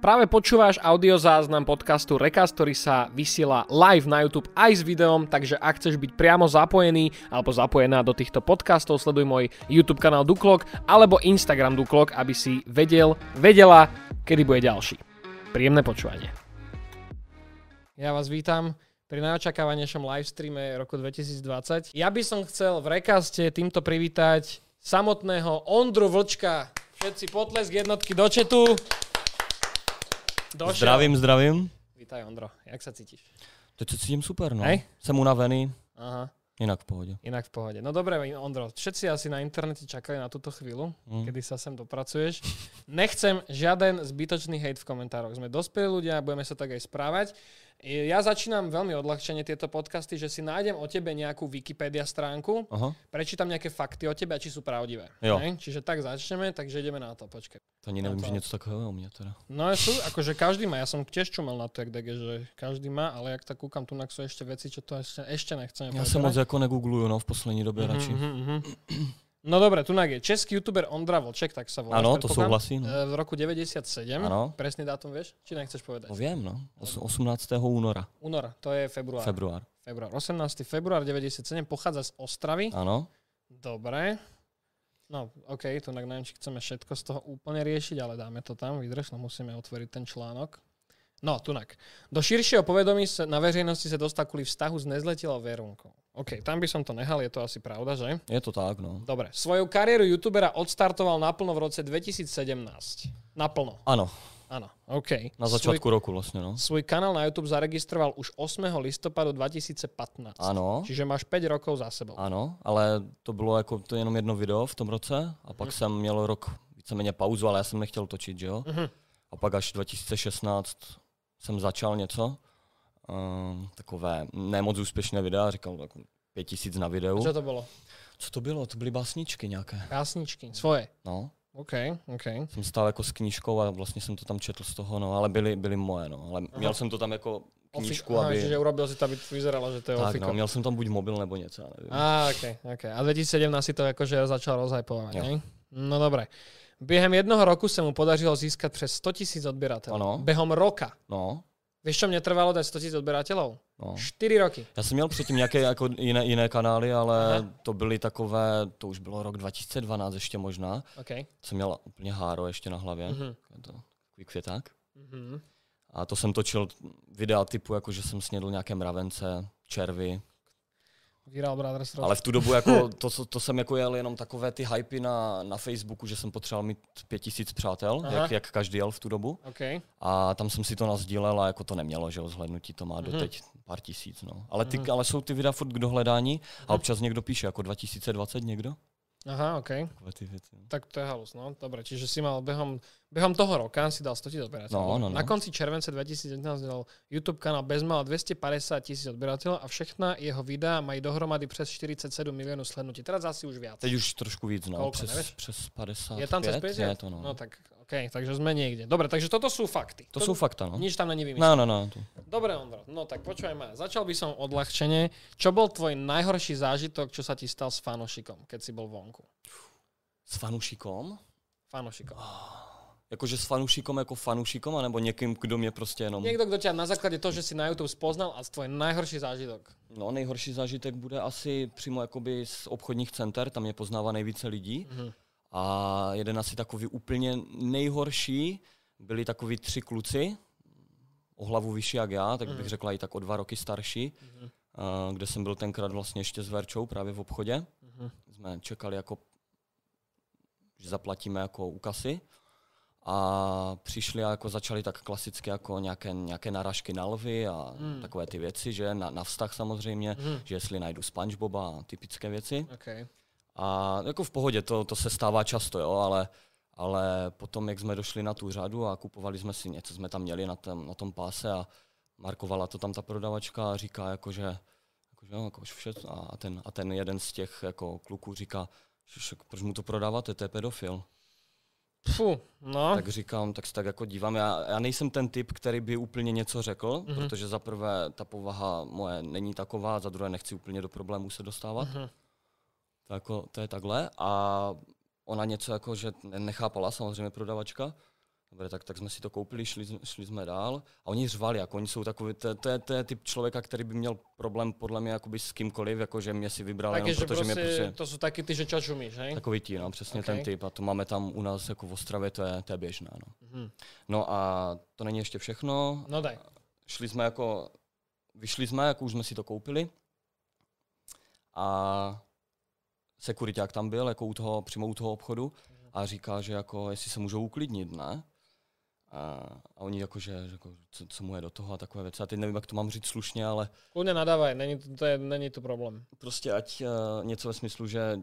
Práve počúvaš audiozáznam podcastu Recast, ktorý sa vysiela live na YouTube aj s videom, takže ak chceš byť priamo zapojený alebo zapojená do týchto podcastov, sleduj môj YouTube kanál Duklok alebo Instagram Duklok, aby si vedel, vedela, kedy bude ďalší. Príjemné počúvanie. Ja vás vítam pri najočakávanejšom livestreame roku 2020. Ja by som chcel v Recaste týmto privítať samotného Ondru Vlčka. Všetci potlesk jednotky do četu. Došel. Zdravím, zdravím. Vítaj Ondro, jak sa cítiš? Teď se cítím super, no. Hej? Jsem unavený, Aha, jinak v pohodě. inak v pohode. No dobre, Ondro, všetci asi na internete čakali na túto chvíľu, Mm. kedy sa sem dopracuješ. Nechcem žiaden zbytočný hejt v komentároch. Sme dospelí ľudia a budeme sa tak aj správať. Ja začínam veľmi odľahčene tieto podcasty, že si nájdem o tebe nejakú Wikipedia stránku, Aha, prečítam nejaké fakty o tebe a či sú pravdivé. Jo. Hej? Čiže tak začneme, takže ideme na to, počkej. to ani nevím, to- že něco takového u mě teda. No sú, akože každý má, ja som tiež čumel na to, jak dege, že každý má, ale jak tak kúkam, tu sú ešte veci, čo to ešte, ešte nechceme Já se moc jako negoogluju, no, v poslední době Mhm, radši. mhm, mhm. No dobre, tu je český youtuber Ondra Vlček, tak sa volá. Ano, to souhlasí, no. V roku 97. Ano. Presný dátum vieš? Či nechceš povedať? To vím, no. Os- 18. února, Únor, to je február. február. február. 18. február 97, pochádza z Ostravy. Ano, Dobre. No, OK, tu neviem, či chceme všetko z toho úplne riešiť, ale dáme to tam, vydrž, no musíme otvoriť ten článok. No, tunak. Do širšieho povedomí sa na verejnosti sa dostal kvôli vztahu s nezletilou Verunkou. OK, tam by som to nehal, je to asi pravda, že? je to tak, no. Dobre, svoju kariéru youtubera odstartoval naplno v roce 2017. Naplno, Ano, áno, OK. na začátku roku vlastně, no. Svoj, svoj kanál na YouTube zaregistroval už 8. listopadu 2015. Ano, Čiže máš 5 rokov za sebou. ano, ale to bylo jako to jenom jedno video v tom roce a pak jsem měl rok víceméně pauzu, ale já jsem nechtěl točit, že jo. Mhm. A pak až 2016 jsem začal něco, um, takové nemoc úspěšné videa, říkal jako pět tisíc na videu. Čo to bolo? Co to bylo? To byly básničky nějaké. Básničky, svoje. No, OK, OK. jsem stál jako s knížkou a vlastně jsem to tam četl z toho, no, ale byly, byly moje, no. Ale Aha. měl jsem to tam jako knížku, Aha, aby... Čiže urobil si to, aby vyzeralo, že to je tak, ofiko. no, měl jsem tam buď mobil nebo něco, já nevím. Á, OK, OK. A 2017 si to akože začal rozhypovať, Jo. ne? No dobre. Během jednoho roku se mu podařilo získat přes 100 tisíc odběratelů. Ano. Během roka. No, Víš, čo mě trvalo dať 100 tisíc odběratelů? no. 4 roky. Já jsem měl předtím nějaké jako jiné, jiné kanály, ale Aha. to byly takové, to už bylo rok 2012 ještě možná. OK. Jsem měl úplně háro ještě na hlavě, Mhm. je to takový květák. Mhm. A to jsem točil videa typu, jako že jsem snědl nějaké mravence, červy. Viral Brothers. Ale v tu dobu jako, to, to, jsem jako jel jenom takové ty hypy na, na Facebooku, že jsem potřeboval mít pět tisíc přátel, Aha. jak, jak každý jel v tu dobu. OK. A tam jsem si to nazdílel a jako to nemělo, že zhlednutí to má Mhm. doteď pár tisíc, no. Ale, ty, Mhm. ale jsou ty videa furt k dohledání a občas někdo píše, jako 2020 někdo. Aha, OK. Takové ty věci. no. Tak to je halus, no. Dobre, čiže si mal behom, behom toho roka si dal 100 tisíc odberateľov. No, no, no. Na konci července 2019 dal YouTube kanál bezmála 250 tisíc odberateľov a všechna jeho videa mají dohromady přes 47 milionů slednutí. Teraz asi už viac. Teď už trošku víc, no, Koľko, přes, přes 50. Je tam cez 50? Je to, no. No tak, OK, takže sme niekde. Dobre, takže toto sú fakty. to jsou fakta, no. Nič tam není vymyslené. No, no, no. To. Dobre, Ondro, no tak počúvaj ma. Začal by som odľahčenie. Čo bol tvoj najhorší zážitok, čo sa ti stal s fanošikom, keď si bol vonku? S fanušikom? Fanošikom. Jakože s fanušikom jako fanušikom, anebo někým, kdo mě prostě jenom... Niekto, kto ťa na základe toho, že si na YouTube spoznal a tvoj najhorší zážitok. No, nejhorší zážitek bude asi přímo jakoby z obchodních center, tam mě poznává nejvíce lidí. Mhm. A jeden asi takový úplně nejhorší, byli takový tři kluci, o hlavu vyšší jak já, tak bych Mhm. řekla i tak o dva roky starší, Mhm. a kde jsem byl tenkrát vlastně ještě s Verčou právě v obchodě. Mhm. Jsme čekali jako, že zaplatíme jako u kasy. A přišli a jako začali tak klasicky jako nějaké, nějaké narážky na lvy a Mm. takové ty věci, že na, na vztah samozřejmě, Mhm. že jestli najdu Spongeboba a typické věci. OK. A jako v pohodě, to, to se stává často, jo, ale, ale potom, jak jsme došli na tu řadu a kupovali jsme si něco, jsme tam měli na tom, na tom páse a markovala to tam ta prodavačka a říká, jakože, jakože jo, jako vše, a, ten, a ten jeden z těch jako kluků říká, že, proč mu to prodáváte, to je pedofil. Fu, no. Tak říkám, tak se tak jako dívám. Já, já nejsem ten typ, který by úplně něco řekl, Mhm. protože za prvé ta povaha moje není taková, za druhé nechci úplně do problémů se dostávat. Mhm. To, jako, to je takhle. A ona něco jako, že ne- nechápala samozřejmě prodavačka, Dobře, tak, tak jsme si to koupili, šli, šli jsme dál a oni řvali, jako oni jsou takový, to, to, je, to je typ člověka, který by měl problém podle mě jakoby s kýmkoliv, jako že mě si vybral jenom že protože mě prostě, prostě to jsou taky ty, že čas umíš, hej? takový tí, no, přesně Okay. ten typ a to máme tam u nás jako v Ostravě, to je, to je běžné, no. Mhm. No a to není ještě všechno, No daj. šli jsme jako, vyšli jsme, jako už jsme si to koupili a sekuriták tam byl, jako u toho, přímo u toho obchodu a říká, že jako, jestli se můžou uklidnit, ne? A, a oni jako, že, jako, co, co mu je do toho a takové věci. A teď nevím, jak to mám říct slušně, ale Kľudne nadávaj, není to, to je, není to problém. prostě ať uh, něco ve smyslu, že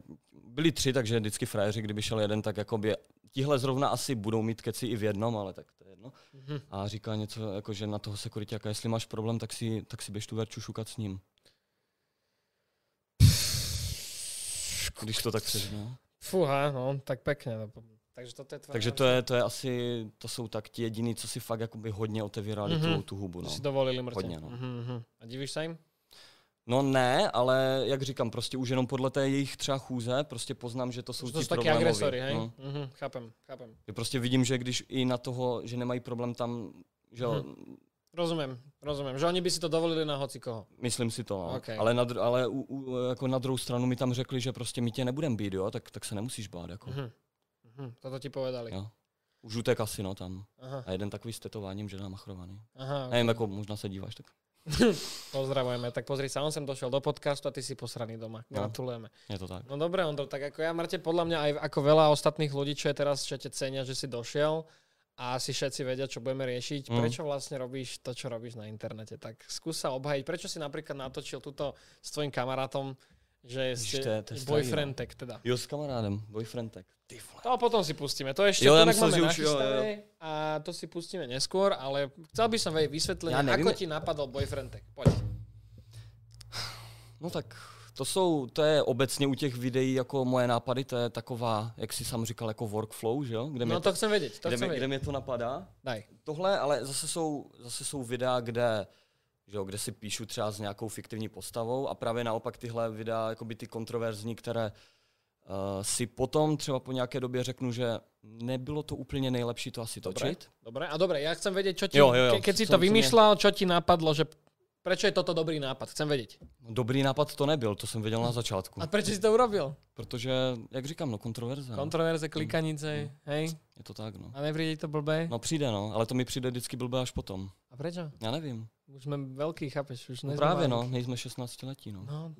byli tři, takže vždycky frajeři, kdyby šel jeden, tak jakoby, tihle zrovna asi budou mít keci i v jednom, ale tak to je jedno. Mhm. A říká něco, jako, že na toho sekuritáka, jestli máš problém, tak si, tak si běž tu verču šukat s ním. Když to tak přežnu. Fúha, no, tak pekne. No. Takže toto je Takže to je, to je asi, to jsou tak ti jediní, co si fakt jakoby hodně otevírali Mhm. tu, tu hubu. No. si dovolili mrte. Hodně, no. Mhm, mhm. A divíš sa im? no ne, ale jak říkám, prostě už jenom podle té jejich třeba chůze, prostě poznám, že to jsou to ti problémoví. agresory, hej? No. Mhm, chápem, chápem. Že prostě vidím, že když i na toho, že nemají problém tam, že jo, Rozumiem, rozumiem. Že oni by si to dovolili na hoci koho. myslím si to, no. Ok. ale, na, dru- ale u, u, jako na druhou stranu mi tam řekli, že prostě my tě nebudem být, jo, tak, tak se nemusíš bát, jako. Mhm. Mhm. Toto ti povedali. Jo. U žluté kasino tam. Aha, A jeden takový s tetováním, že namachrovaný. aha. Nevím, jako možná se díváš, tak Pozdravujeme. Tak pozri sa, on sem došiel do podcastu a ty si posraný doma. No. Gratulujeme. je to tak. No dobre, Ondro, tak ako ja, Marte, podľa mňa aj ako veľa ostatných ľudí, čo je teraz v čate cenia, že si došiel a asi všetci vedia, čo budeme riešiť. Mm. Prečo vlastne robíš to, čo robíš na internete? Tak skús sa obhajiť. Prečo si napríklad natočil túto s tvojim kamarátom, že Ježiš, ste to je- to je starý, boyfriend tag teda. Jo, s kamarádem, boyfriend tak. Ty vole. To potom si pustíme. To ešte Jo, to tak máme už- jo, jo, a to si pustíme neskôr, ale chcel by som vedieť vysvetlenie, ako ti napadol boyfriend tag. Poď. No tak to jsou, to je obecně u těch videí jako moje nápady, to je taková, jak si sám říkal, jako workflow, že jo? Kde, No mě to to, chcem vedieť, to kde, chcem mě, kde mě to napadá. Daj. Tohle, ale zase jsou, zase jsou videa, kde že jo, kde si píšu třeba s nějakou fiktivní postavou a právě naopak tyhle videa, jakoby ty kontroverzní, které uh, si potom třeba po nějaké době řeknu, že nebylo to úplně nejlepší to asi točit. dobre. A dobre, ja chcem vedieť, čo ti, Jo, jo, jo. Ke, keď si to vymýšľal, čo ti napadlo, že prečo je toto dobrý nápad? Chcem vedieť. No, dobrý nápad to nebyl, to jsem věděl na začátku. A prečo si to urobil? Protože, jak říkám, no kontroverze. No. Kontroverze, klikanice, hej? Je to tak, no. A ti to blbé? No přijde, no, ale to mi přijde vždycky blbé až potom. A prečo? Já nevím. Už sme veľký, chápeš? Už No nejsme právě, no, nejsme 16 letí, no. no.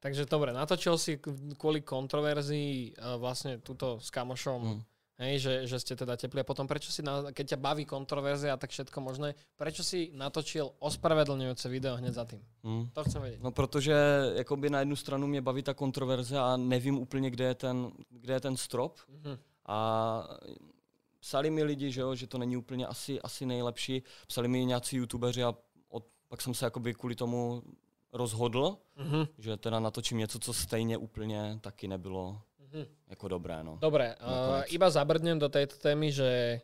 Takže dobre, natočil si k- kvôli kontroverzii uh, vlastne túto s kamošom, Mm. Hej, že, že ste teda tepli. A potom prečo si, na, keď ťa baví kontroverzia a tak všetko možné, prečo si natočil ospravedlňujúce video hneď za tým? Mm. To chcem vedieť. No protože jakoby na jednu stranu mě baví ta kontroverze a nevím úplně, kde je ten, kde je ten strop. Mhm. A psali mi lidi, že, jo, že to není úplně asi, asi nejlepší. Psali mi nějací youtubeři a od, pak jsem se jakoby kvůli tomu rozhodl, Mhm. že teda natočím něco, co stejně úplně taky nebylo Mhm. jako dobré. No. Dobre, uh, iba zabrdnem do tejto témy, že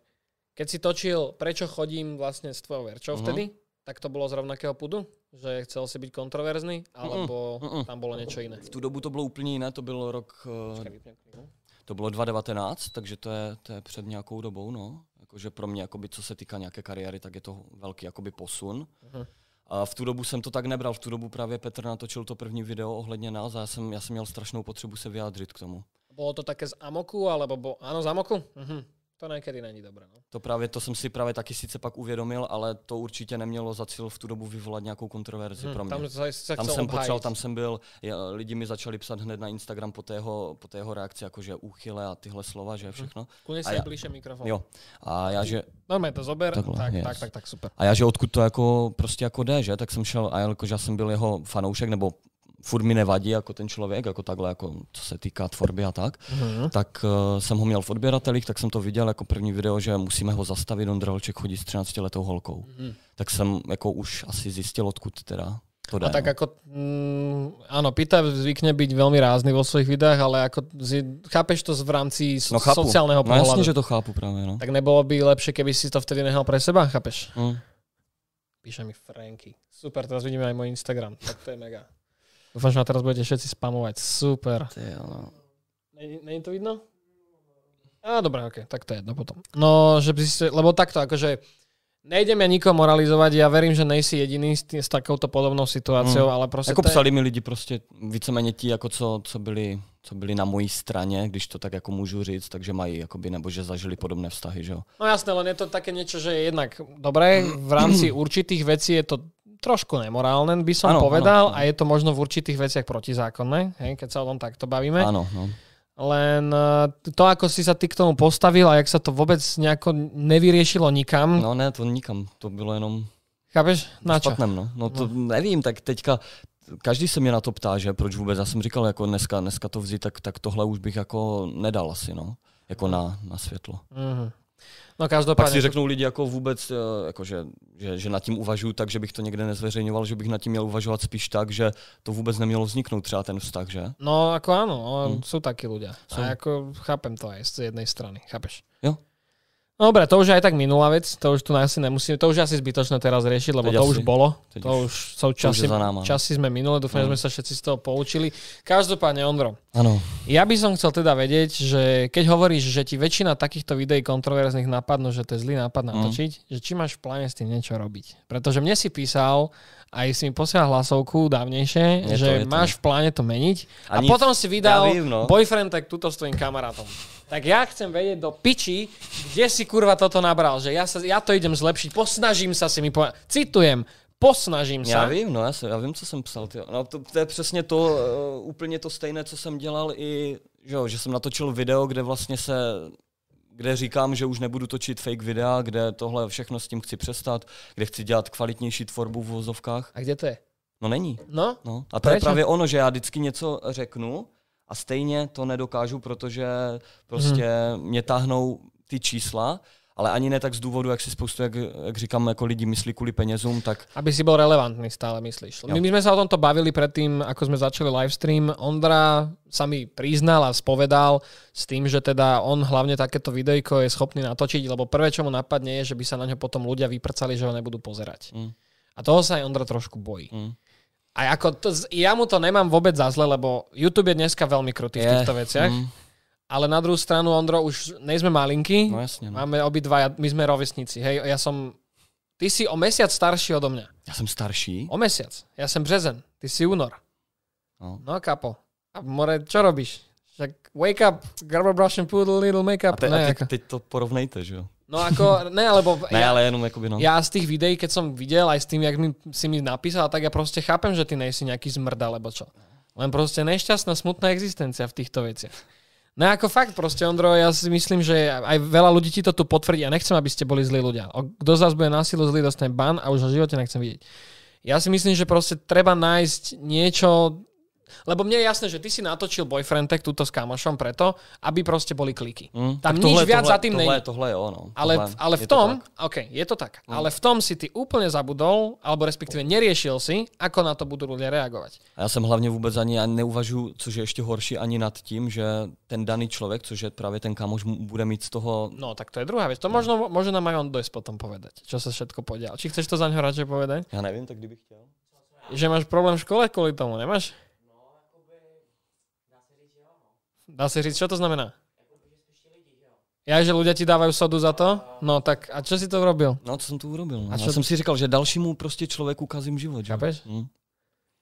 keď si točil Prečo chodím vlastne s tvojou verčou Mhm. vtedy, tak to bolo z rovnakého pudu? Že chcel si byť kontroverzný? Alebo mm-mm. tam bolo niečo iné? V tu dobu to bylo úplně jiné, to byl rok, eh, knihu. to bylo 2019, takže to je, to je před nějakou dobou, no. Jakože pro mě, jakoby, co se týká nějaké kariéry, tak je to velký jakoby posun. Mhm. A v tu dobu jsem to tak nebral, v tu dobu právě Petr natočil to první video ohledně nás a já jsem, já jsem měl strašnou potřebu se vyjádřit k tomu. Bolo to také z Amoku, alebo bo... áno, z Amoku? Mhm. To niekedy není dobré. No. To právě, to jsem si právě taky sice pak uvědomil, ale to určitě nemělo za cíl v tu dobu vyvolat nějakou kontroverzi Hm, pro mě. Tam sa Tam jsem potřeboval, tam jsem byl, je, lidi mi začali psat hned na Instagram po té jeho, po té jeho reakci, jakože úchyle a tyhle slova, že všechno. Kľudne A si ja- bližšie mikrofón. Jo. A já, že, Normálne to zober. Takhle, tak, yes. tak, tak, tak, super. A já, že odkud to jako prostě jako jde, že, tak jsem šel, a jelikož já jsem byl jeho fanoušek, nebo furt mi nevadí jako ten člověk, jako takhle, jako co se týká tvorby a tak, Mhm. tak uh, jsem ho měl v odběratelích, tak jsem to viděl jako první video, že musíme ho zastavit, Ondra Holček chodí s 13 letou holkou. Mhm. Tak jsem jako už asi zjistil, odkud teda to jde. A tak no. ako, mm, áno, Pita zvykne byť veľmi rázny vo svojich videách, ale ako, zi, chápeš to v rámci so, no chápu. sociálneho no jasně, že to chápu právě, no. Tak nebolo by lepšie, keby si to vtedy nehal pre seba, chápeš? Mm. Píše mi Franky. Super, teraz vidíme aj môj Instagram. Tak to je mega. Dúfam, že ma teraz budete všetci spamovať. Super. Ty, no. Není, není to vidno? Á, dobré, ok, tak to je jedno potom. No, že by si, lebo takto, akože nejdem ja nikoho moralizovať, ja verím, že nejsi jediný s, tý, s takouto podobnou situáciou, mm. ale prostě Jako psali mi lidi prostě víceméně ti, jako co, co, byli, co byli na mojí straně, když to tak jako můžu říct, takže mají, jakoby, nebo že zažili podobné vztahy, že jo. No jasné, len je to také niečo, že je jednak dobré, v rámci určitých vecí je to trošku nemorálne, by som Áno, povedal, áno, áno. a je to možno v určitých veciach protizákonné, hej, keď sa o tom takto bavíme. Ano, no. Len eh, to, ako si sa ty k tomu postavil a jak sa to vôbec nejako nevyriešilo nikam, No ne, to nikam, to bylo jenom chápeš? Na čo? špatném, no. No to nevím, tak teďka každý se mě na to ptá, že proč vůbec, já jsem říkal, jako dneska, dneska to vzít, tak, tak tohle už bych jako nedal asi, no. Jako na, na světlo. Mhm. No Pak si každopádne, řeknou lidi jako vůbec, eh, jako že, že, že nad tím uvažuju tak, že bych to někde nezveřejňoval, že bych nad tím měl uvažovat spíš tak, že to vůbec nemělo vzniknout třeba ten vztah, že? no ako áno, no, Hm. sú takí ľudia. Sú. A ako chápem to aj z jednej strany, chápeš? Jo. No dobre, to už je aj tak minulá vec, to už tu asi nemusíme, to už je asi zbytočné teraz riešiť, lebo Teď to asi. už bolo, Teď to už- sú časy, náma, no. časy sme minule, dúfam, že Mm. sme sa všetci z toho poučili. Každopádne, Ondro, Ano. ja by som chcel teda vedieť, že keď hovoríš, že ti väčšina takýchto videí kontroverzných napadnú, že to je zlý nápad Mm. natočiť, že či máš v pláne s tým niečo robiť. Pretože mne si písal, aj si mi posielal hlasovku dávnejšie, Je to, že je to. máš v pláne to meniť. A, Ani- potom si vydal Ja vím, no. boyfriend tak tuto s tvojim kamarátom. Tak ja chcem vedieť do piči, kde si kurva toto nabral, že ja, sa, ja to idem zlepšiť, posnažím sa si mi povedať. Citujem, posnažím Já sa. vím, no, já, se, já vím, co jsem psal. Tyjo. No, to, to, je přesně to, uh, úplně to stejné, co jsem dělal i, že, jo, že jsem natočil video, kde vlastně se, kde říkám, že už nebudu točit fake videa, kde tohle všechno s tím chci přestat, kde chci dělat kvalitnější tvorbu v vozovkách. A kde to je? No není. No, No. A to je Prečo? právě ono, že já vždycky něco řeknu a stejně to nedokážu, protože prostě mě táhnou ty čísla, ale ani ne tak z důvodu, jak si spoustu, jak, jak říkám, jako lidi myslí kvůli penězům, tak Aby si bol relevantný stále, myslíš. Jo. My, my sme sa o tomto bavili predtým, ako sme začali livestream. Ondra sa mi priznal a spovedal s tým, že teda on hlavne takéto videjko je schopný natočiť, lebo prvé, čo mu napadne, je, že by sa na ňo potom ľudia vyprcali, že ho nebudú pozerať. Mm. A toho sa aj Ondra trošku bojí. mm, A ako to, ja mu to nemám vôbec za zle, lebo YouTube je dneska veľmi krutý v týchto veciach. mm, Ale na druhú stranu, Ondro, už nejsme malinky. no jasně. No. Máme obidva, my sme rovesníci. Hej, ja som... Ty si o mesiac starší odo mňa. Já jsem starší. O mesiac. Ja som březen. Ty si únor. No. No kapo. A more, čo robíš? Však wake up, grab a brush and put a little makeup. A, te, ne, a ako, teď, teď to porovnejte, že jo? no ako, ne, lebo Ne, ja, ale jenom jakoby no. ja z tých videí, keď som videl, aj s tým, jak mi, si mi napísal, tak ja proste chápem, že ty nejsi nejaký zmrd, alebo čo. Len proste nešťastná, smutná existencia v týchto veciach. No ako fakt proste, Ondro, ja si myslím, že aj veľa ľudí ti to tu potvrdí. Ja nechcem, aby ste boli zlí ľudia. Kto z vás bude násilu zlý, dostane ban a už ho živote nechcem vidieť. Ja si myslím, že proste treba nájsť niečo, lebo mne je jasné, že ty si natočil boyfriend tag túto s kamošom preto, aby proste boli kliky. Mm, Tam tak nič tohle, viac tohle, za tým tohle, není. Tohle je ono. Ale, tohle, ale v je to tom, tak. OK, je to tak, ale v tom si ty úplne zabudol, alebo respektíve neriešil si, ako na to budú ľudia reagovať. A já jsem hlavně vůbec ani ani neuvažuji, což je ještě horší, ani nad tím, že ten daný člověk, což je právě ten kamoš, bude mít z toho... No, tak to je druhá vec. To možno, možno nám aj on dojsť potom povedať, čo sa všetko podialo. Či chceš to za ňo radšej povedať? Já nevím, tak kdybych chtěl. Že máš problém v škole kvôli tomu, nemáš? Dá sa říct, čo to znamená? Ja, že ľudia ti dávajú sodu za to? No tak a čo si to urobil? No, co jsem tu urobil? No. A Já čo- jsem si říkal, že dalšímu prostě člověku kazím život. Že? Chápeš? Hm.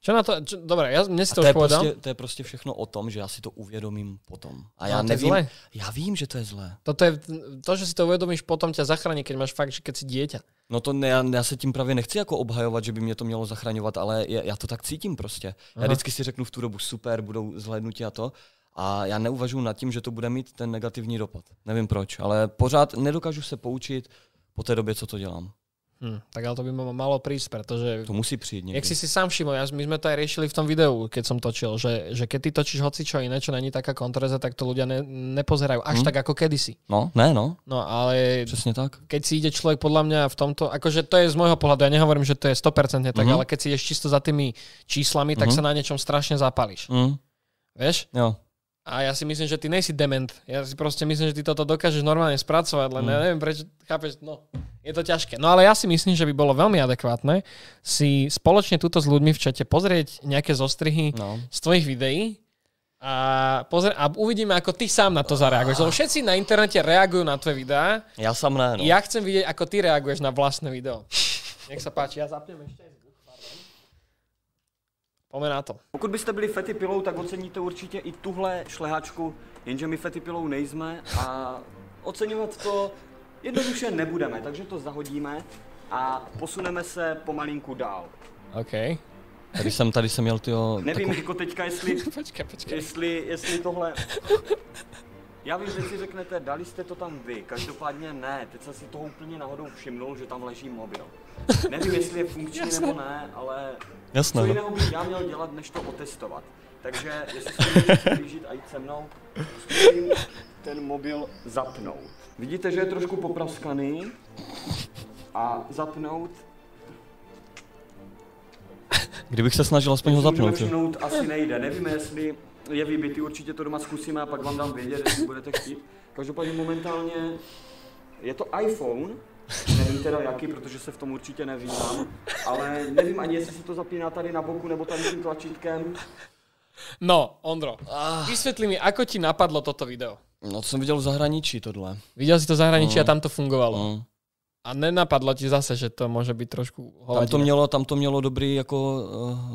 Čo na to? Čo, dobre, ja, mne si to to je, už povedal. prostě, to je prostě všechno o tom, že já si to uvědomím potom. A já No, to je nevím, zlé. já vím, že to je zlé. Toto je, to, že si to uvedomíš, potom ťa zachráni, keď máš fakt, že keď si dieťa. No to ne, já, já se tím právě nechci jako obhajovat, že by mě to mělo zachraňovat, ale já, já to tak cítím prostě. Já Aha. vždycky si řeknu v tu dobu super, budou zhlédnutí a to. A já neuvažuji nad tím, že to bude mít ten negativní dopad. Nevím proč, ale pořád nedokážu se poučit po té době, co to dělám. Hm, tak ale to by ma malo prísť, pretože To musí přijít někdy. Jak si si sám všimol, my sme to aj riešili v tom videu, keď som točil, že, že keď ty točíš hoci čo iné, čo není taká kontroverza, tak to ľudia ne, nepozerajú až Hm. tak ako kedysi. No, ne, no, No ale přesně tak. keď si ide človek podľa mňa v tomto, akože to je z môjho pohľadu, ja nehovorím, že to je 100% tak, Mhm. ale keď si ideš čisto za tými číslami, tak Mhm. sa na niečom strašne zapališ. Mm, Vieš? jo. A ja si myslím, že ty nejsi dement. Ja si proste myslím, že ty toto dokážeš normálne spracovať, len Mm. ja neviem prečo, chápeš, no, je to ťažké. No ale ja si myslím, že by bolo veľmi adekvátne si spoločne túto s ľuďmi v čete pozrieť nejaké zostrihy No. z tvojich videí A, pozri, a uvidíme, ako ty sám na to zareaguješ. Lebo všetci na internete reagujú na tvoje videá. Já sám ne, no. Ja chcem vidieť, ako ty reaguješ na vlastné video. Nech sa páči, ja zapnem ešte. Poďme na to. Pokud byste byli Fety Pilou, tak oceníte určitě i tuhle šlehačku, jenže my Fety Pilou nejsme a oceňovat to jednoduše nebudeme, takže to zahodíme a posuneme se pomalinku dál. OK. Tady jsem, tady jsem měl tyjo, Nevím jako teďka, jestli, Počkej, počkej. jestli, jestli tohle... Já vím, že si řeknete, dali jste to tam vy, každopádně ne, teď jsem si toho úplně náhodou všimnul, že tam leží mobil. Nevím, jestli je funkční nebo ne, ale Jasné, co no. jiného bych já měl dělat, než to otestovat. Takže jestli se můžete přiblížit a jít se mnou, zkusím ten mobil zapnout. Vidíte, že je trošku popraskaný a zapnout, Kdybych se snažil aspoň ho zapnout. všimnout, asi nejde. Nevíme, jestli je vybitý, určitě to doma zkusíme a pak vám dám vědět, jestli budete chtít. Každopádně momentálně je to iPhone, nevím teda jaký, protože se v tom určitě nevyznám, ale nevím ani, jestli se to zapíná tady na boku nebo tady tím tlačítkem. No, Ondro, vysvetli mi, ako ti napadlo toto video. No to jsem viděl v zahraničí tohle. Videl si to v zahraničí Mm. a tam to fungovalo. Mm. A nenapadlo ti zase, že to môže byť trošku Tam to, mělo, tam to mělo dobrý jako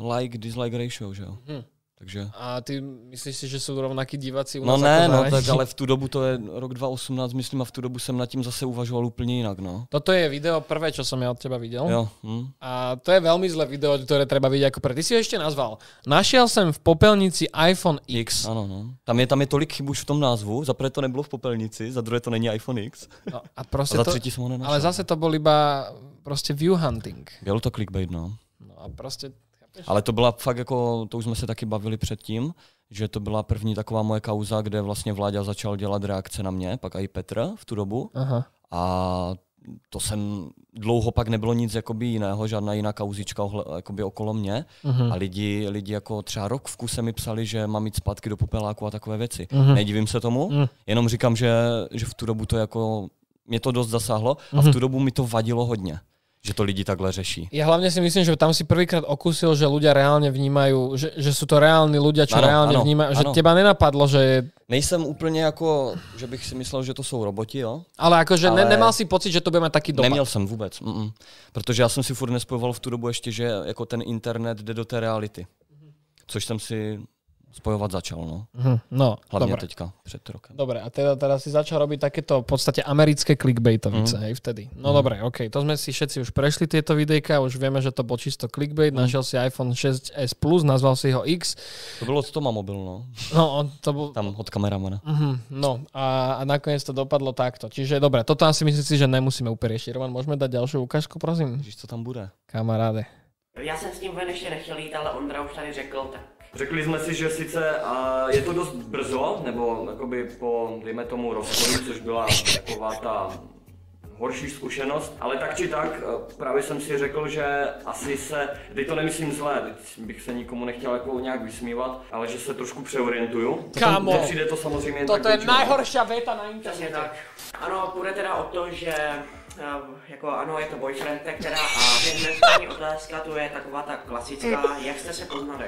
uh, like, dislike ratio, že jo. Hm. Takže... A ty myslíš si, že sú rovnakí diváci u No nás ne, ako v no tak ale v tu dobu, to je rok 2018, myslím, a v tu dobu jsem nad tím zase uvažoval úplně jinak, no. Toto je video prvé, čo som ja od teba videl. Jo, hm. A to je veľmi zlé video, ktoré treba vidieť ako pre. Ty si ho ešte nazval. Našiel som v popelnici iPhone X. Ano, no. Tam je, tam je tolik chyb už v tom názvu, za prvé to nebylo v popelnici, za druhé to není iPhone X. No, a A proste za to, třetí jsem ho nenašel. ale zase to bol iba proste view hunting. Byl to clickbait, no. No a chápeš? Ale to byla fakt jako, to už jsme se taky bavili předtím, že to byla první taková moje kauza, kde vlastně Vláďa začal dělat reakce na mě, pak i Petr v tu dobu. Aha. A to jsem, dlouho pak nebylo nic jakoby jiného, žádná jiná kauzička ohle, jakoby okolo mě. Mhm. A lidi, lidi jako třeba rok v kuse mi psali, že mám jít zpátky do popeláku a takové věci. Mhm. Nedivím se tomu, Mhm. jenom říkám, že, že v tu dobu to jako, mě to dost zasáhlo a Mhm. v tu dobu mi to vadilo hodně, že to lidi takhle řeší. Ja hlavne si myslím, že tam si prvýkrát okusil, že ľudia reálne vnímajú, že, že sú to reálni ľudia, čo áno, vnímajú, že teba nenapadlo, že je... Nejsem úplně jako, že bych si myslel, že to jsou roboti, jo? Ale akože ale... Ale- ne, nemal si pocit, že to bude mať taký dopad. Neměl jsem vůbec, mm-mm. protože já jsem si furt nespojoval v tu dobu ještě, že jako ten internet jde do té reality. Což jsem si spojovat začal, no. Mhm, No, Hlavně dobre. teďka, před rokem. Dobre, a teda teraz si začal robiť takéto v podstate americké clickbaitovice, mm. hej, vtedy. No mm. dobre, OK, to sme si všetci už prešli tieto videjka, už vieme, že to bol čisto clickbait, mm. našiel si iPhone 6s Plus, nazval si ho X, To bylo to má mobil, no. no on to bol... Tam od kameramana. Mhm, no a, a nakoniec to dopadlo takto. Čiže dobre, toto asi myslím si, že nemusíme úplně riešiť. Roman, môžeme dať ďalšiu ukážku, prosím? Víš, co tam bude? Kamaráde. Já jsem s tím ven ještě nechtěl jít, ale Ondra už tady řekl, tak Řekli jsme si, že sice a je to dost brzo, nebo jakoby po, dejme tomu, rozchodu, což byla taková ta horší zkušenost, ale tak či tak, eh, právě jsem si řekl, že asi se, teď to nemyslím zlé, teď bych se nikomu nechtěl jako nějak vysmívat, ale že se trošku přeorientuju. Kámo, Nepřijde to samozřejmě Toto je najhoršia veta na přesně internete. tak. Ano, půjde teda o to, že eh, jako ano, je to boyfriend teda a první otázka, to je taková ta klasická, jak jste se poznali?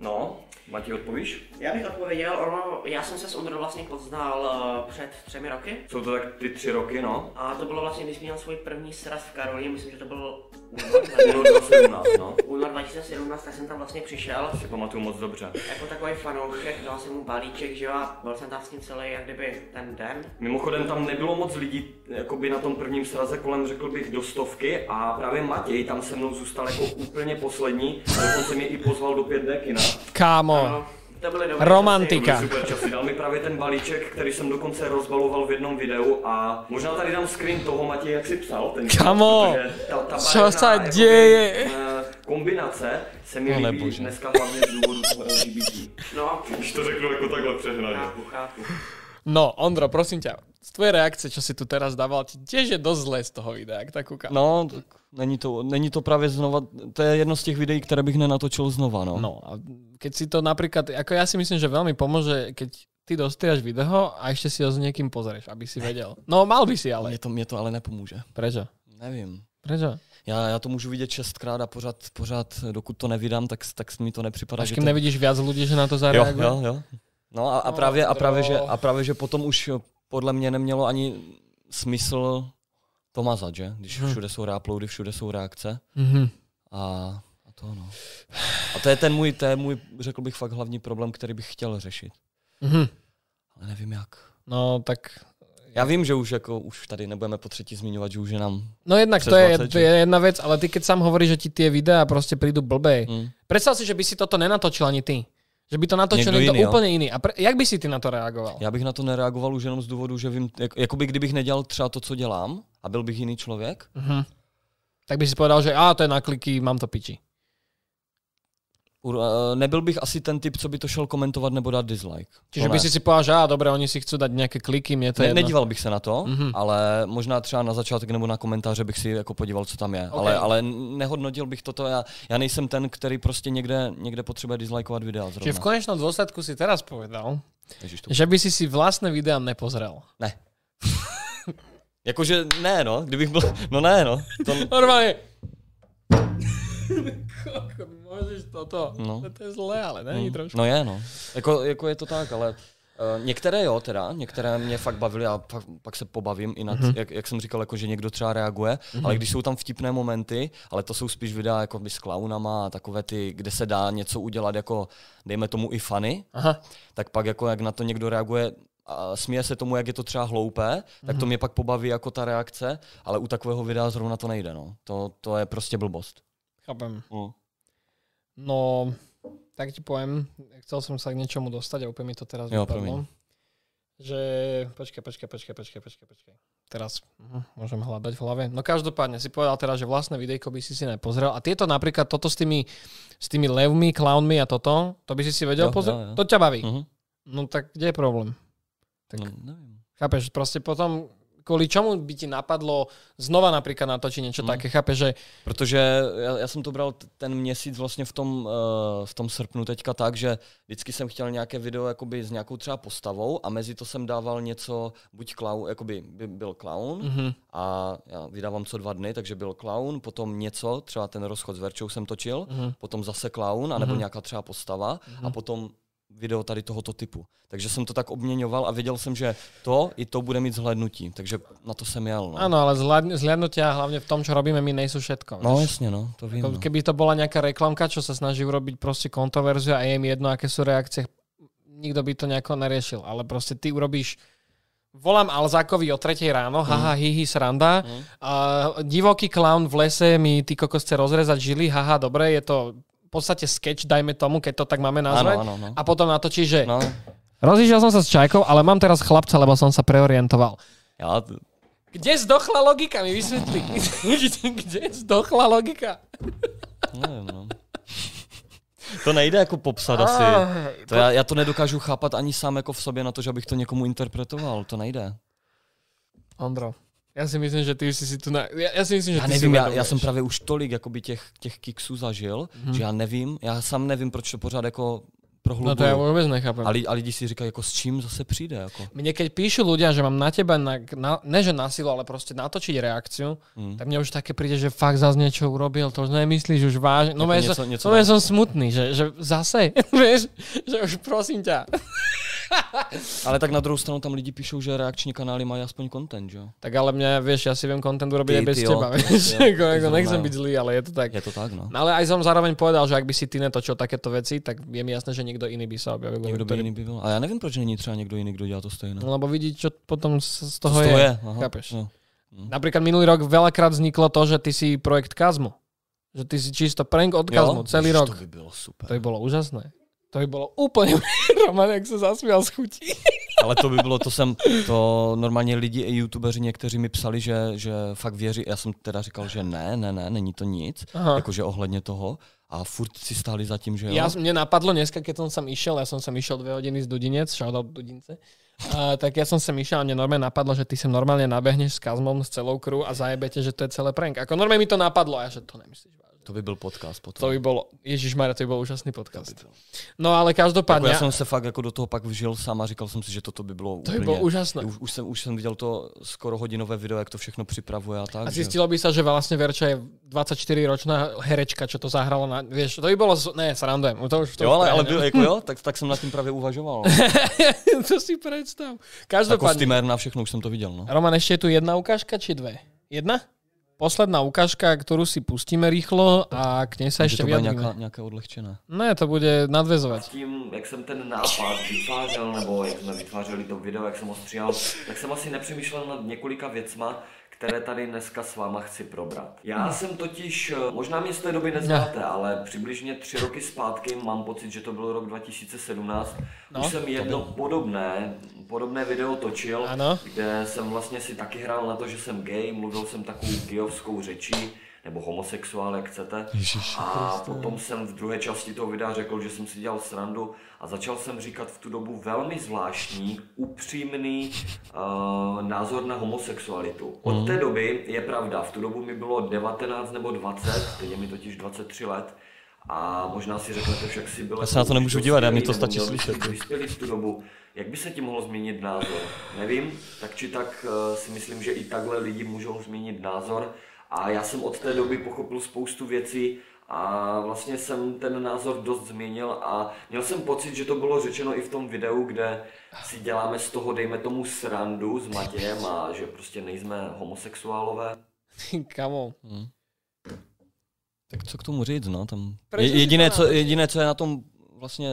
No, Matěj, odpovíš? Já bych odpověděl, ono, já jsem se s Ondrou vlastně poznal eh, před třemi roky Jsou to tak ty tři roky, no. a to bylo vlastně, když měl svůj první sraz v Karolí, myslím, že to byl Bylo 2017, no. únor 2017, tak jsem tam vlastně přišel Si pamatuju moc dobře. jako takový fanoušek, dal jsem mu balíček, že jo, a byl jsem tam s ním celý jak kdyby ten den. Mimochodem tam nebylo moc lidí jakoby na tom prvním sraze kolem řekl bych do stovky a právě Matěj tam se mnou zůstal jako úplně poslední a dokonce mě i pozval do 5D kina. Kámo, No, to byly dobré Romantika. časy. Super časy, dal mi právě ten balíček, který jsem dokonce rozbaloval v jednom videu a možná tady dám screen toho Matěj, jak si psal. Ten Kamo, ta, ta co se děje? eh, Kombinace se mi Ale líbí bože. dneska hlavně z důvodu toho LGBT. No, Když to řeknu jako takhle přehnaně. chápu, chápu. No, Ondro, prosím ťa, z tvojej reakce, čo si tu teraz dával, ti tiež je dosť zlé z toho videa, ak tak kúkam. No, tak není to, není to právě znova, to je jedno z těch videí, které bych nenatočil znova, no. No a keď si to napríklad, ako ja si myslím, že veľmi pomôže, keď ty dostriaš video a ešte si ho s niekým pozrieš, aby si vedel. No mal by si ale. Mě to, mě to ale nepomůže. Prečo? Nevím. Prečo? Já, já to můžu vidět šestkrát a pořád, pořád, dokud to nevydám, tak, tak mi to nepřipadá, Až kým to... nevidíš viac ľudí, že na to Jo, zareagujú? jo, jo. No a, a, právě, a, právě, že, a právě, že potom už podle mě nemělo ani smysl to mazat, že? Když Mhm. všude jsou reuploady, všude jsou reakce Mhm. a, a to no. A to je ten můj, to je můj, řekl bych, fakt hlavní problém, který bych chtěl řešit. Mhm. Ale nevím jak. No tak Já vím, že už jako už tady nebudeme po třetí zmiňovat, že už je nám... No jednak to je, 20, to je jedna vec, ale ty keď sám hovoríš, že ti tie videá proste prídu blbej. Mm. Predstav si, že by si toto nenatočil ani ty. Že by to natočil Někdo niekto jiný, jo. úplne iný. A pre, jak by si ty na to reagoval? Já bych na to nereagoval už jenom z důvodu, že vím, jak, jakoby kdybych nedělal třeba to, co dělám a byl bych jiný člověk, Mhm. Tak by si povedal, že a to je na kliky, mám to piči. Eh, nebyl bych asi ten typ, co by to šel komentovat nebo dát dislike. Čiže by si si povedal, že a dobre, oni si chcú dať nejaké kliky, mne to je Ne, jedno. nedíval bych se na to, Mhm. mm-hmm. ale možná třeba na začátek nebo na komentáře bych si jako podíval, co tam je. Ok. Ale, ale nehodnotil bych toto. Já, já nejsem ten, který prostě někde, někde potřebuje dislikeovat videa Čiže v zrovna. konečnom dôsledku si teraz povedal, že by si si vlastné videa nepozrel. Ne. Jakože ne, no. Kdybych byl... No ne, no. To... Normálne. Toto. No. To je zlé, ale není trošku. No je, no. Jako, jako je to tak, ale uh, některé jo teda, některé mě fakt bavily a pak, pak se pobavím i nad, Mhm. jak, jak jsem říkal, jako, že někdo třeba reaguje, ale když jsou tam vtipné momenty, ale to jsou spíš videa jako by s klaunama a takové ty, kde se dá něco udělat jako, dejme tomu i funny, Aha. tak pak jako jak na to někdo reaguje a směje se tomu, jak je to třeba hloupé, tak Mhm. to mě pak pobaví jako ta reakce, ale u takového videa zrovna to nejde, no. To, to je prostě blbost. Chápem. Mm. No, tak ti poviem, chcel som sa k niečomu dostať a úplne mi to teraz Jo, vypadlo. Že, počkaj, počkaj, počkaj, počkaj, počkaj, počkaj. Teraz uh, môžem hľadať v hlave. No každopádne si povedal teraz, že vlastné videjko by si si nepozrel. A tieto napríklad, toto s tými, s tými levmi, clownmi a toto, to by si si vedel pozrieť? To ťa baví? Mhm. No tak kde je problém? Tak- No, nevím. Chápeš, proste potom kvôli čomu by ti napadlo znova napríklad natočiť niečo Mhm. také, chápeš, že Protože já, já jsem to bral ten měsíc vlastně v tom, uh, v tom srpnu teďka tak, že vždycky jsem chtěl nějaké video jakoby s nějakou třeba postavou a mezi to jsem dával něco, buď clown, jakoby by byl clown mhm, a já vydávám co dva dny, takže byl clown, potom něco, třeba ten rozchod s Verčou jsem točil, mhm. potom zase clown, anebo Mhm. nějaká třeba postava Mhm. a potom video tady tohoto typu. Takže jsem to tak obměňoval a věděl jsem, že to i to bude mít zhlédnutí, takže na to jsem jel. No, Áno, ale zhliadnutia hlavne v tom, čo robíme my, nejsú všetko. no vieš. jasně, no, to vím. Ako No. Keby to bola nejaká reklamka, čo sa snaží urobiť proste kontroverziu a je im jedno, aké sú reakcie, nikto by to nejako neriešil. Ale proste ty urobíš Volám Alzákovi o 3 ráno, haha, hihi, sranda. Mm. A divoký clown v lese mi ty kokos chce rozrezať žily, haha, dobre, je to podstate sketch, dajme tomu, keď to tak máme nazvať. Ano, ano, no. A potom natočí, že no. rozišiel som sa s čajkou, ale mám teraz chlapca, lebo som sa preorientoval. T- Kde zdochla logika, mi vysvetli. Kde zdochla logika? nevím, no. To nejde jako popsat asi. To já, já to nedokážu chápat ani sám jako v sobě na to, že abych to někomu interpretoval. To nejde. Ondro, ja si myslím, že ty si si tu... Na... Ja, ja si myslím, že Já ty nevím, si já, já jsem právě už tolik jakoby těch, těch kiksů zažil, Mhm. že já nevím, já sám nevím, proč to pořád jako prohlubuju. No to ja vôbec nechápem. a, li, a lidi si říkají, jako s čím zase přijde. Jako. Mne keď píšu ľudia, že mám na teba, na, na, ne že na silu, ale proste natočiť reakciu, Mm. tak mne už také príde, že fakt zase niečo urobil, to už nemyslíš už vážne. No Jako něco- něco, něco no, som smutný, že, že zase, vieš, že už prosím ťa. Ale tak na druhou stranu tam lidi píšou, že reakční kanály mají aspoň content, že jo? Tak ale mňa, vieš, ja si viem content urobiť bez ty jo, teba, ty- vieš, ty- ako, ty ako zrovna nechcem jo. byť zlý, ale je to tak. Je to tak, no. No ale aj som zároveň povedal, že ak by si ty netočil takéto veci, tak je mi jasné, že niekto iný by sa objavil. Někdo by jiný by byl. A já nevím, proč není třeba někdo jiný, kdo dělá to stejné. No, lebo vidí, čo potom z, z Co toho z je. toho je? Aha. Chápeš? No. Napríklad minulý rok veľakrát vzniklo to, že ty si projekt Kazmu. Že ty si čisto prank od Kazmu celý rok. To by bylo super. To by bolo úžasné. To by bolo úplne... Roman, jak sa zasmial z chutí. Ale to by bylo, to jsem, to normálně lidi i youtubeři někteří mi psali, že, že fakt věří, já jsem teda říkal, že ne, ne, ne, není to nic, Aha. jakože ohledně toho a furt si stáli za tím, že jo. Ja, mne napadlo dneska, keď som sem išiel, ja som sem išiel dve hodiny z Dudinec, shoutout Dudince, a, tak ja som sem išiel a mne normálne napadlo, že ty sem normálne nabehneš s Kazmom, s celou crew a zajebete, že to je celé prank. Ako normálne mi to napadlo a ja, že to nemyslíš. To by byl podcast potom. To by bolo, Ježíš Maria, to by bol úžasný by podcast. byl. No ale Jako každopádně, já jsem se fakt jako do toho pak vžil sám a říkal jsem si, že toto by bylo to by bolo úžasné. Už, už, jsem, už jsem viděl to skoro hodinové video, jak to všechno připravuje a tak. A že- zistilo by sa, že vlastne Verča je 24-ročná herečka, čo to zahrala na... Vieš, to by bolo... z- Ne, srandujem. To už, to Jo, ale, ale preháňam. byl, jako jo, tak, tak jsem nad tím právě uvažoval. to si predstav. A Každopádne. kostýmér na všechno už jsem to viděl, no. Roman, ešte je tu jedna ukážka, či dve? Jedna? Posledná ukážka, ktorú si pustíme rýchlo a k nej sa ešte to bude vyjadríme. nějaké odlehčené. Ne, to bude nadvezovať. s tím, jak jsem ten nápad vytvářel, nebo jak jsme vytvářeli to video, jak jsem ho stříhal, tak jsem asi nepřemýšlel nad několika věcma, které tady dneska s váma chci probrat. Já jsem totiž, eh, možná mě z té doby neznáte, ale přibližně tři roky zpátky, mám pocit, že to byl rok 2017, No, už jsem jedno podobné, podobné video točil, Ano. kde jsem vlastně si taky hrál na to, že jsem gay, mluvil jsem takovou gayovskou řečí, nebo homosexuál, jak chcete. A potom jsem v druhé části toho videa řekl, že jsem si dělal srandu a začal jsem říkat v tu dobu velmi zvláštní, upřímný uh, názor na homosexualitu. Od té doby je pravda, v tu dobu mi bylo 19 nebo 20, teď je mi totiž 23 let. A možná si řeknete, však si byl... Já se na to nemůžu dívat, já- mě to stačí slyšet. Vyspělý v tu dobu. Jak by se ti mohlo změnit názor? Nevím, tak či tak eh, si myslím, že i takhle lidi můžou změnit názor. A já jsem od té doby pochopil spoustu věcí a vlastně jsem ten názor dost změnil a měl jsem pocit, že to bylo řečeno i v tom videu, kde si děláme z toho, dejme tomu, srandu s Matějem a že prostě nejsme homosexuálové. Kamo. Tak co k tomu říct, no? Tam... Je, jediné, co, jediné, co je na tom vlastně,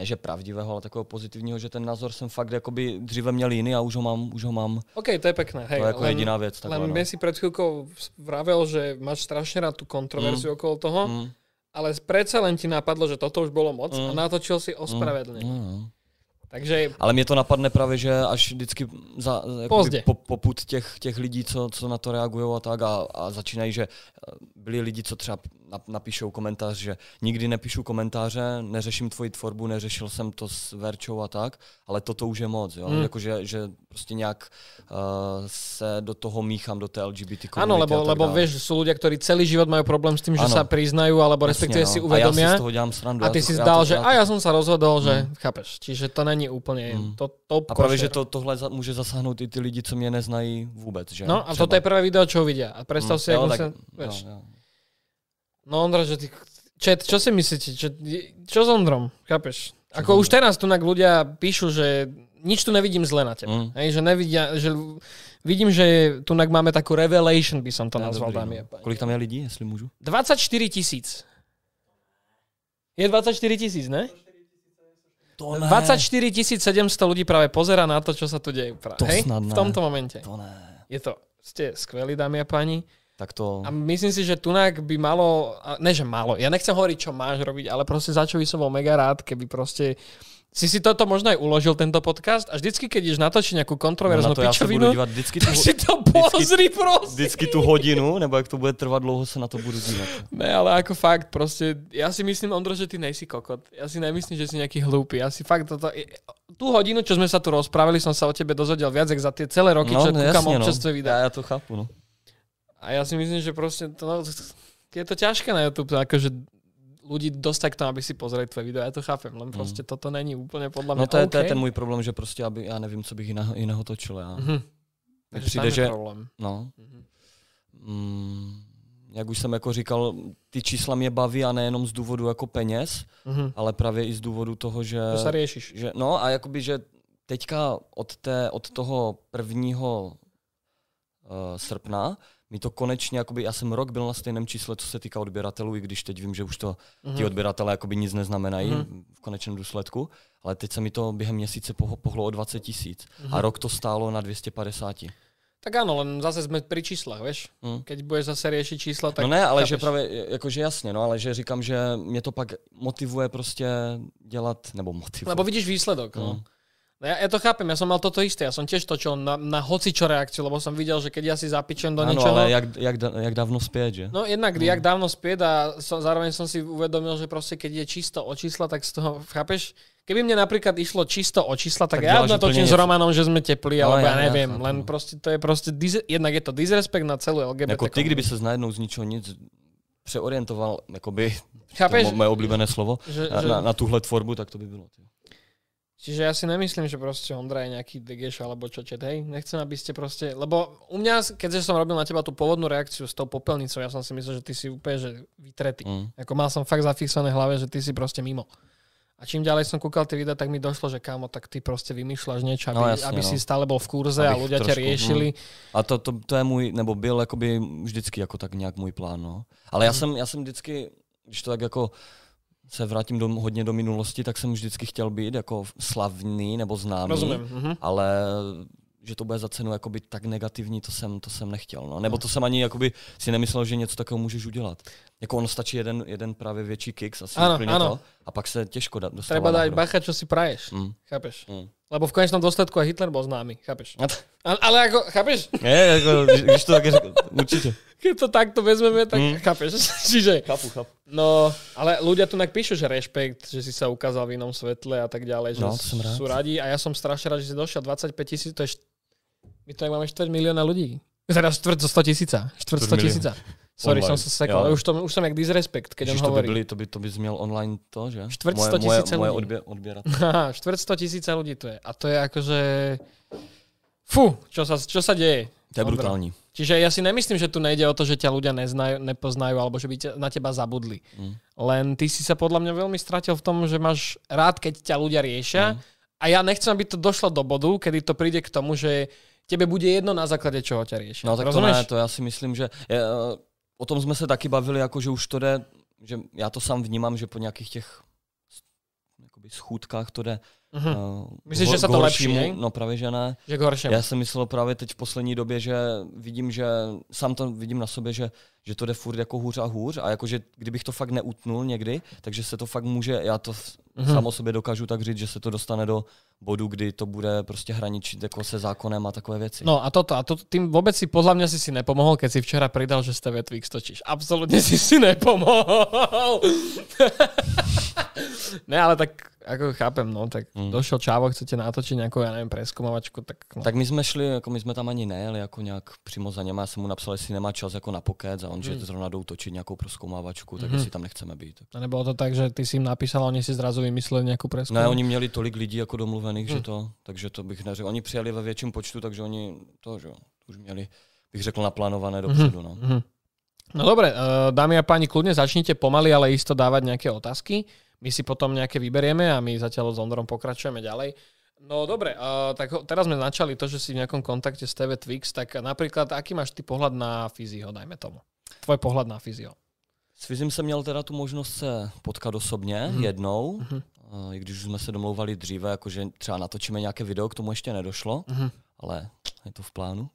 ne že pravdivého, ale takového pozitivního, že ten názor jsem fakt jakoby dříve měl jiný a už ho mám, už ho mám. OK, to je pekné. Hej, to je jako jediná věc. Takhle, len no. mi si pred chvíľkou vravel, že máš strašne rád tú kontroverziu okolo toho, Mm, ale predsa len ti napadlo, že toto už bolo moc a Mm. natočil si ospravedlne. mm, mm. Takže Ale mě to napadne právě, že až vždycky za, Pozdě. po, poput těch, těch lidí, co, co na to reagují a tak a, a začínají, že eh, byli lidi, co třeba napíšou komentář, že nikdy nepíšu komentáře, neřeším tvoji tvorbu, neřešil jsem to s Verčou a tak, ale toto už je moc, jo? Hmm. Jakože, že prostě nějak uh, se do toho míchám, do té LGBT komunity Áno, lebo, lebo dále. vieš, sú ľudia, ktorí celý život majú problém s tým, že Áno. sa priznajú, alebo respektíve Jasně, si no. A já si uvedomia. z toho dělám srandu. A já ty to- si já zdal, to- že já to- a ja som sa rozhodol, že chápeš, čiže to není úplne Mm. to top A právě, že to, tohle může zasáhnout i ty lidi, co mě neznají vůbec. Že? No a Třeba. toto je prvé video, čo uvidia. A predstav si, Mm, ako jo, tak- Vieš. jo, jo. No Ondra, že ty... Čet, čo si myslíte? Čo, čo s Ondrom? Chápeš? Ako už teraz tu ľudia píšu, že nič tu nevidím zle na tebe. Mm. Hej, že nevidia, že vidím, že tu máme takú revelation, by som to Ne, nazval, dobrý, dámy no. Kolik tam je lidí, jestli můžu? 24 tisíc. Je 24 tisíc, ne? To 24 700 ľudí práve pozera na to, čo sa tu deje. Pra- To Hej? snad V ne. tomto momente. To ne. Je to, ste skvelí, dámy a páni. Tak to... A myslím si, že Tunak by malo, ne že malo, ja nechcem hovoriť, čo máš robiť, ale proste za čo by som bol mega rád, keby proste si si toto možno aj uložil, tento podcast a vždycky, keď ideš natočiť nejakú No, kontroverznú na to já pičovinu, dívat vždycky tu, tak si to pozri proste. vždycky tu hodinu, nebo jak to bude trvat dlouho, se na to budu dívat. Ne, ale ako fakt, proste, ja si myslím, Ondro, že ty nejsi kokot. Ja si nemyslím, že si nejaký hlúpy. Ja si fakt toto... Tú hodinu, čo sme sa tu rozprávali, som sa o tebe dozvedel viac, jak za tie celé roky, čo kúkam občas tvoje videá. Já, já to chápu, no. A ja si myslím, že proste to, no, je to ťažké na YouTube, akože ľudí dostať k tomu, aby si pozreli tvoje video. Ja to chápem, len proste toto není úplne podľa mňa No to je, to je ten můj problém, že prostě, aby, já nevím, co bych jiného, jiného točil. Já. Mhm. Takže přijde, že, problém. no, Mhm. mm, jak už jsem jako říkal, ty čísla mě baví a nejenom z důvodu jako peněz, Mhm. ale právě i z důvodu toho, že... To sa riešiš. že no a jakoby, že teďka od, té, od toho prvního uh, srpna mi to konečně, jakoby, já jsem rok byl na stejném čísle, co se týká odběratelů, i když teď vím, že už to Mhm. ti odběratelé jakoby nic neznamenají Mhm. v konečném důsledku, ale teď se mi to během měsíce pohlo o 20 tisíc Mhm. a rok to stálo na 250. Tak áno, len zase sme pri číslach, vieš? Mm. Keď budeš zase riešiť čísla, tak no ne, ale že chápeš. právě, jakože jasně, no, ale že říkám, že mě to pak motivuje prostě dělat, nebo motivuje. Lebo vidíš výsledok. No. Mm. No ja, ja to chápem, ja som mal toto isté. Ja som tiež točil na, na hocičo reakciu, lebo som videl, že keď ja si zapíčem do ano, niečoho... ale jak, jak, jak dávno zpět, že? No jednak, mm. jak dávno späť a so, zároveň som si uvedomil, že proste keď je čisto o čísla, tak z toho, chápeš? Keby mne napríklad išlo čisto o čísla, tak, Tak ja natočím úplně s. Romanom, že sme teplí, No, alebo ja, ja- ja neviem. len no. proste to je proste, jednak je to disrespekt na celú LGBT. Jako ty, kdyby se najednou z ničeho nic přeorientoval, jakoby, Chápeš? to je moje oblíbené slovo, Že, na, že, na, na tuhle tvorbu, tak to by bylo. Ty. Čiže ja si nemyslím, že proste Ondra je nejaký degeš alebo čo čet, hej. Nechcem, aby ste proste, lebo u mňa, keďže som robil na teba tú pôvodnú reakciu s tou popelnicou, ja som si myslel, že ty si úplne že vytretý. Mm. Ako mal som fakt zafixované hlave, že ty si proste mimo. A čím ďalej som kúkal tie videa, tak mi došlo, že kámo, tak ty proste vymýšľaš niečo, aby, No, jasne, aby no. si stále bol v kurze a Abych ľudia ťa riešili. A to, to, to je můj, nebo byl jakoby vždycky jako tak nějak můj plán, no. Ale já Mhm. jsem, já jsem vždycky, když to tak jako se vrátím do, hodně do minulosti, tak jsem vždycky chtěl být jako slavný nebo známý. Rozumiem. Mhm. ale že to bude za cenu jakoby tak negativní, to jsem, to jsem nechtěl. No. Nebo to jsem ani jakoby si nemyslel, že něco takového můžeš udělat. Jako ono stačí jeden, jeden právě větší kicks, asi Ano, úplně ano. to, a pak se těžko da, dostává Treba dať nahoru. bacha, čo si praješ. Mm. Chápeš? Mm. Lebo v konečnom dôsledku aj Hitler bol známy. Chápeš? Ale, ale ako, chápeš? Ne, jako, když- to tak řekl, určitě. Keď to takto vezmeme, tak Mm. chápeš? Čiže, Chápu, chápu. no, ale ľudia tu nak píšu, že rešpekt, že si sa ukázal v inom svetle a tak ďalej, že No, to som rád. sú radi a ja som strašne rád, že si došiel 25 tisíc, to je št... my to máme 4 milióna ľudí. Teda štvrť zo 100 tisíca. Štvrť 100 Štvrť tisíca. Sorry, Online. som sa sekol. Jo. Už, to, už som jak disrespekt, keď Když on to by, hovorí. byli, to, by, to bys měl online to, že? Čtvrt moje, sto moje, tisíce moje lidí. odbě, odběrat. Aha, štvrť 100 tisíca ľudí to je. A to je akože... Fú, čo sa, čo sa deje? To je brutální. Čiže ja si nemyslím, že tu nejde o to, že ťa ľudia neznajú, nepoznajú alebo že by ťa, na teba zabudli. Mm. Len ty si sa podľa mňa veľmi stratil v tom, že máš rád, keď ťa ľudia riešia Mm. a ja nechcem, aby to došlo do bodu, kedy to príde k tomu, že tebe bude jedno na základe čoho ťa riešia. No tak Rozumieš? to ne, to já si myslím, že je, o tom jsme se taky bavili, jako že už to jde, že já to sám vnímám, že po nějakých těch jakoby schůdkách to jde Mhm. uh, Myslíš, že se to lepší, hej? No právě, že ne. Že k horšiemu. Já jsem myslel právě teď v poslední době, že vidím, že sám to vidím na sobě, že, že to jde furt jako hůř a hůř a jakože kdybych to fakt neutnul někdy, takže se to fakt může, já to mm-hmm. sám o sobě dokážu tak říct, že se to dostane do bodu, kdy to bude prostě hraničit jako se zákonem a takové věci. No a toto, a to, tým vôbec si podľa mňa si si nepomohol, keď si včera pridal, že z TV Twix točíš. Absolútne si si nepomohol. ne, ale tak ako chápem, no, tak mm. Mm. došel Čávo, chcete natočiť nejakú, ja neviem, preskumovačku, tak no. Tak my jsme šli, jako my jsme tam ani nejeli jako nějak přímo za něma, já jsem mu napsal, jestli nemá čas jako na pokec a on, že Hmm. zrovna jdou točit nějakou proskoumávačku, tak Mhm. jestli tam nechceme být. Tak. A nebolo to tak, že ty si im napísal a oni si zrazu vymysleli nejakú presku? Ne, oni měli tolik lidí jako domluvených, Hmm. že to, takže to bych neřekl. Oni přijeli ve větším počtu, takže oni to, že jo, už měli, bych řekl, naplánované dopředu. No. Mhm. No dobre, uh, dámy a páni, kľudne začnite pomaly, ale isto dávať nejaké otázky. My si potom nejaké vyberieme a my zatiaľ s Ondrom pokračujeme ďalej. No dobre, uh, tak teraz sme načali to, že si v nejakom kontakte s TV Twix, tak napríklad aký máš ty pohľad na fyzio, dajme tomu. Tvoj pohľad na fyzio. S Fizim jsem měl teda tu možnost se potkat osobně Mhm. mm. jednou, Mhm. mm. i když už jsme se domlouvali dříve, jakože třeba natočíme nějaké video, k tomu ještě nedošlo, Mhm. ale je to v plánu.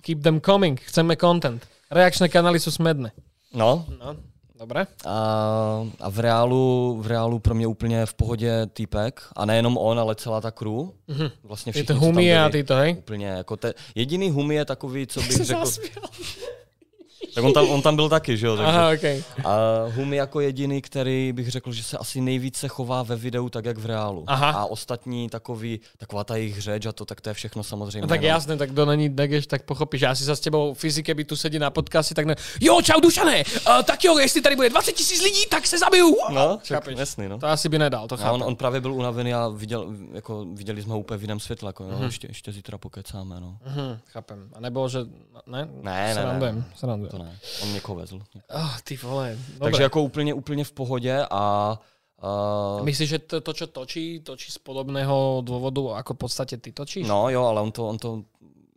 Keep them coming, chceme content. Reakčné kanály sú smedné. No, No, dobre. A, a v reálu, v reálu pro mě úplně v pohodě týpek. A nejenom on, ale celá ta crew. Mhm. Vlastně Je všichni, to co tam humie a byli. tyto, hej? Úplně jako te, jediný humi je takový, co bych řekl. Tak on tam, on tam byl taky, že jo? Takže, Aha, okej. a humi jako jediný, který bych řekl, že se asi nejvíce chová ve videu tak, jak v reálu. Aha. A ostatní takový, taková ta jejich řeč a to, tak to je všechno samozřejmě. No tak jenom- jasné, tak kto není degeš, tak pochopíš. Já si sa s tebou fyzike by tu sedí na podcaste, tak ne... Jo, čau Dušané, uh, tak jo, jestli tady bude 20 tisíc lidí, tak se zabiju. No, tak Chápeš? jasný, no. To asi by nedal, to A chápem. on, on právě byl unavený a viděl, jako, viděli jsme ho úplně v jiném světle, jako, Mhm. no, ještě, ještě zítra pokecáme, no. Mhm, chápem. A nebylo, že... Ne? Ne, ne, Srandujem, ne. srandujem. To ne, on někoho vezl. Oh, ty vole. Dobre. Takže jako úplně, úplně v pohodě a uh, Myslíš, že to, to, čo točí, točí z podobného dôvodu, ako v podstate ty točíš? no jo, ale on to, on to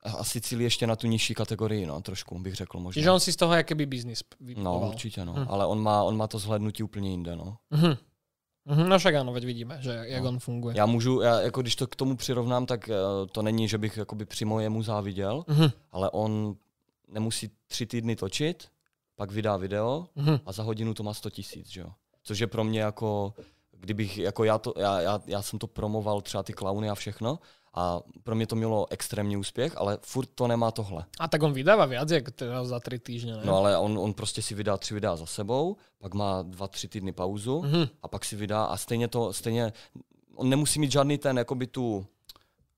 asi cílí ještě na tu nižší kategorii, no, trošku bych řekl možná. Čiže on si z toho jakoby biznis No, určitě, no. Hm. Ale on má, on má to zhlédnutí úplně jinde, no. Mhm, no však áno, veď vidíme, že jak No. on funguje. Já můžu, já, jako když to k tomu přirovnám, tak eh, to není, že bych jakoby přímo jemu záviděl, Mhm, ale on nemusí tři týdny točit, pak vydá video mhm. a za hodinu to má 100 tisíc, že jo. Což je pro mě jako, kdybych, jako já, to, já, já, já jsem to promoval třeba ty klauny a všechno a pro mě to mělo extrémní úspěch, ale furt to nemá tohle. A tak on vydáva viac, jak teraz za tri týždne, ne? No ale on, on prostě si vydá tři videa za sebou, pak má dva, tři týdny pauzu Mhm. a pak si vydá a stejně to, stejně, on nemusí mít žádný ten, jakoby tu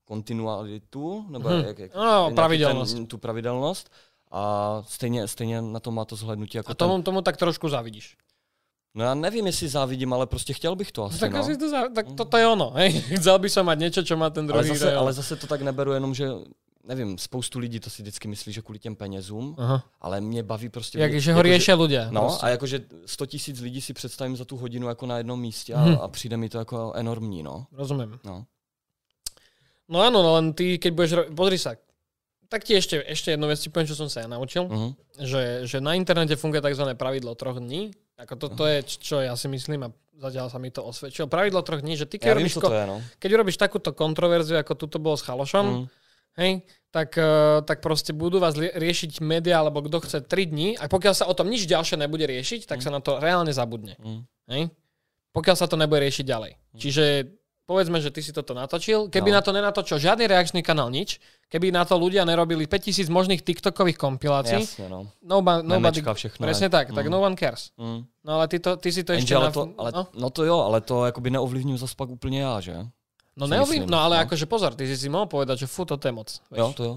kontinualitu, nebo Mhm. jak, jak, No, nějaký pravidelnost. Ten, tu pravidelnost, a stejně, stejně na to má to zhlednutí jako A tomu, tomu tak trošku závidíš. No já nevím, jestli závidím, ale prostě chtěl bych to asi, tak no. asi to, za, tak toto je ono. Hej. Chcel by som mať niečo, čo má ten ale, druhý. zase, kto je ale zase to tak neberu jenom, že nevím, spoustu lidí to si vždycky myslí, že kvůli těm penězům, Aha. ale mě baví prostě... Jak, že ho jako, riešia ľudia. No proste. a jakože 100 tisíc lidí si představím za tu hodinu jako na jednom místě a, Mhm. a přijde mi to jako enormní, no. Rozumiem. no. No áno, no len ty, keď budeš... Ro- Pozri sa. Tak ti ešte, ešte jednu vec ti poviem, čo som sa ja naučil. Mhm. Že, že na internete funguje tzv. pravidlo troch dní. Ako to, to je, čo ja si myslím a zatiaľ sa mi to osvedčilo. Pravidlo troch dní, že ty keď, vím, robíš, co ko- je, no. keď urobíš takúto kontroverziu, ako tuto bolo s Chalošom, Mm. hej, tak, eh, tak proste budú vás riešiť médiá, alebo kto chce 3 dní a pokiaľ sa o tom nič ďalšie nebude riešiť, tak sa na to reálne zabudne. Mm. Hej? Pokiaľ sa to nebude riešiť ďalej. Čiže povedzme, že ty si toto natočil, keby No. na to nenatočil žiadny reakčný kanál, nič, keby na to ľudia nerobili 5000 možných TikTokových kompilácií, Jasně, no. nobody, nobody, Memečka, všechno. presne ne? tak, tak Mm. no one cares. Mm. No ale ty, to, ty si to ešte... Jenže ale na- to, ale, no, no to jo, ale to jakoby neovlivním zase pak úplně já, že? no, myslím, no ale no. akože pozor, ty si si mohol povedať, že fú, toto je moc. Vieš. Jo, to jo.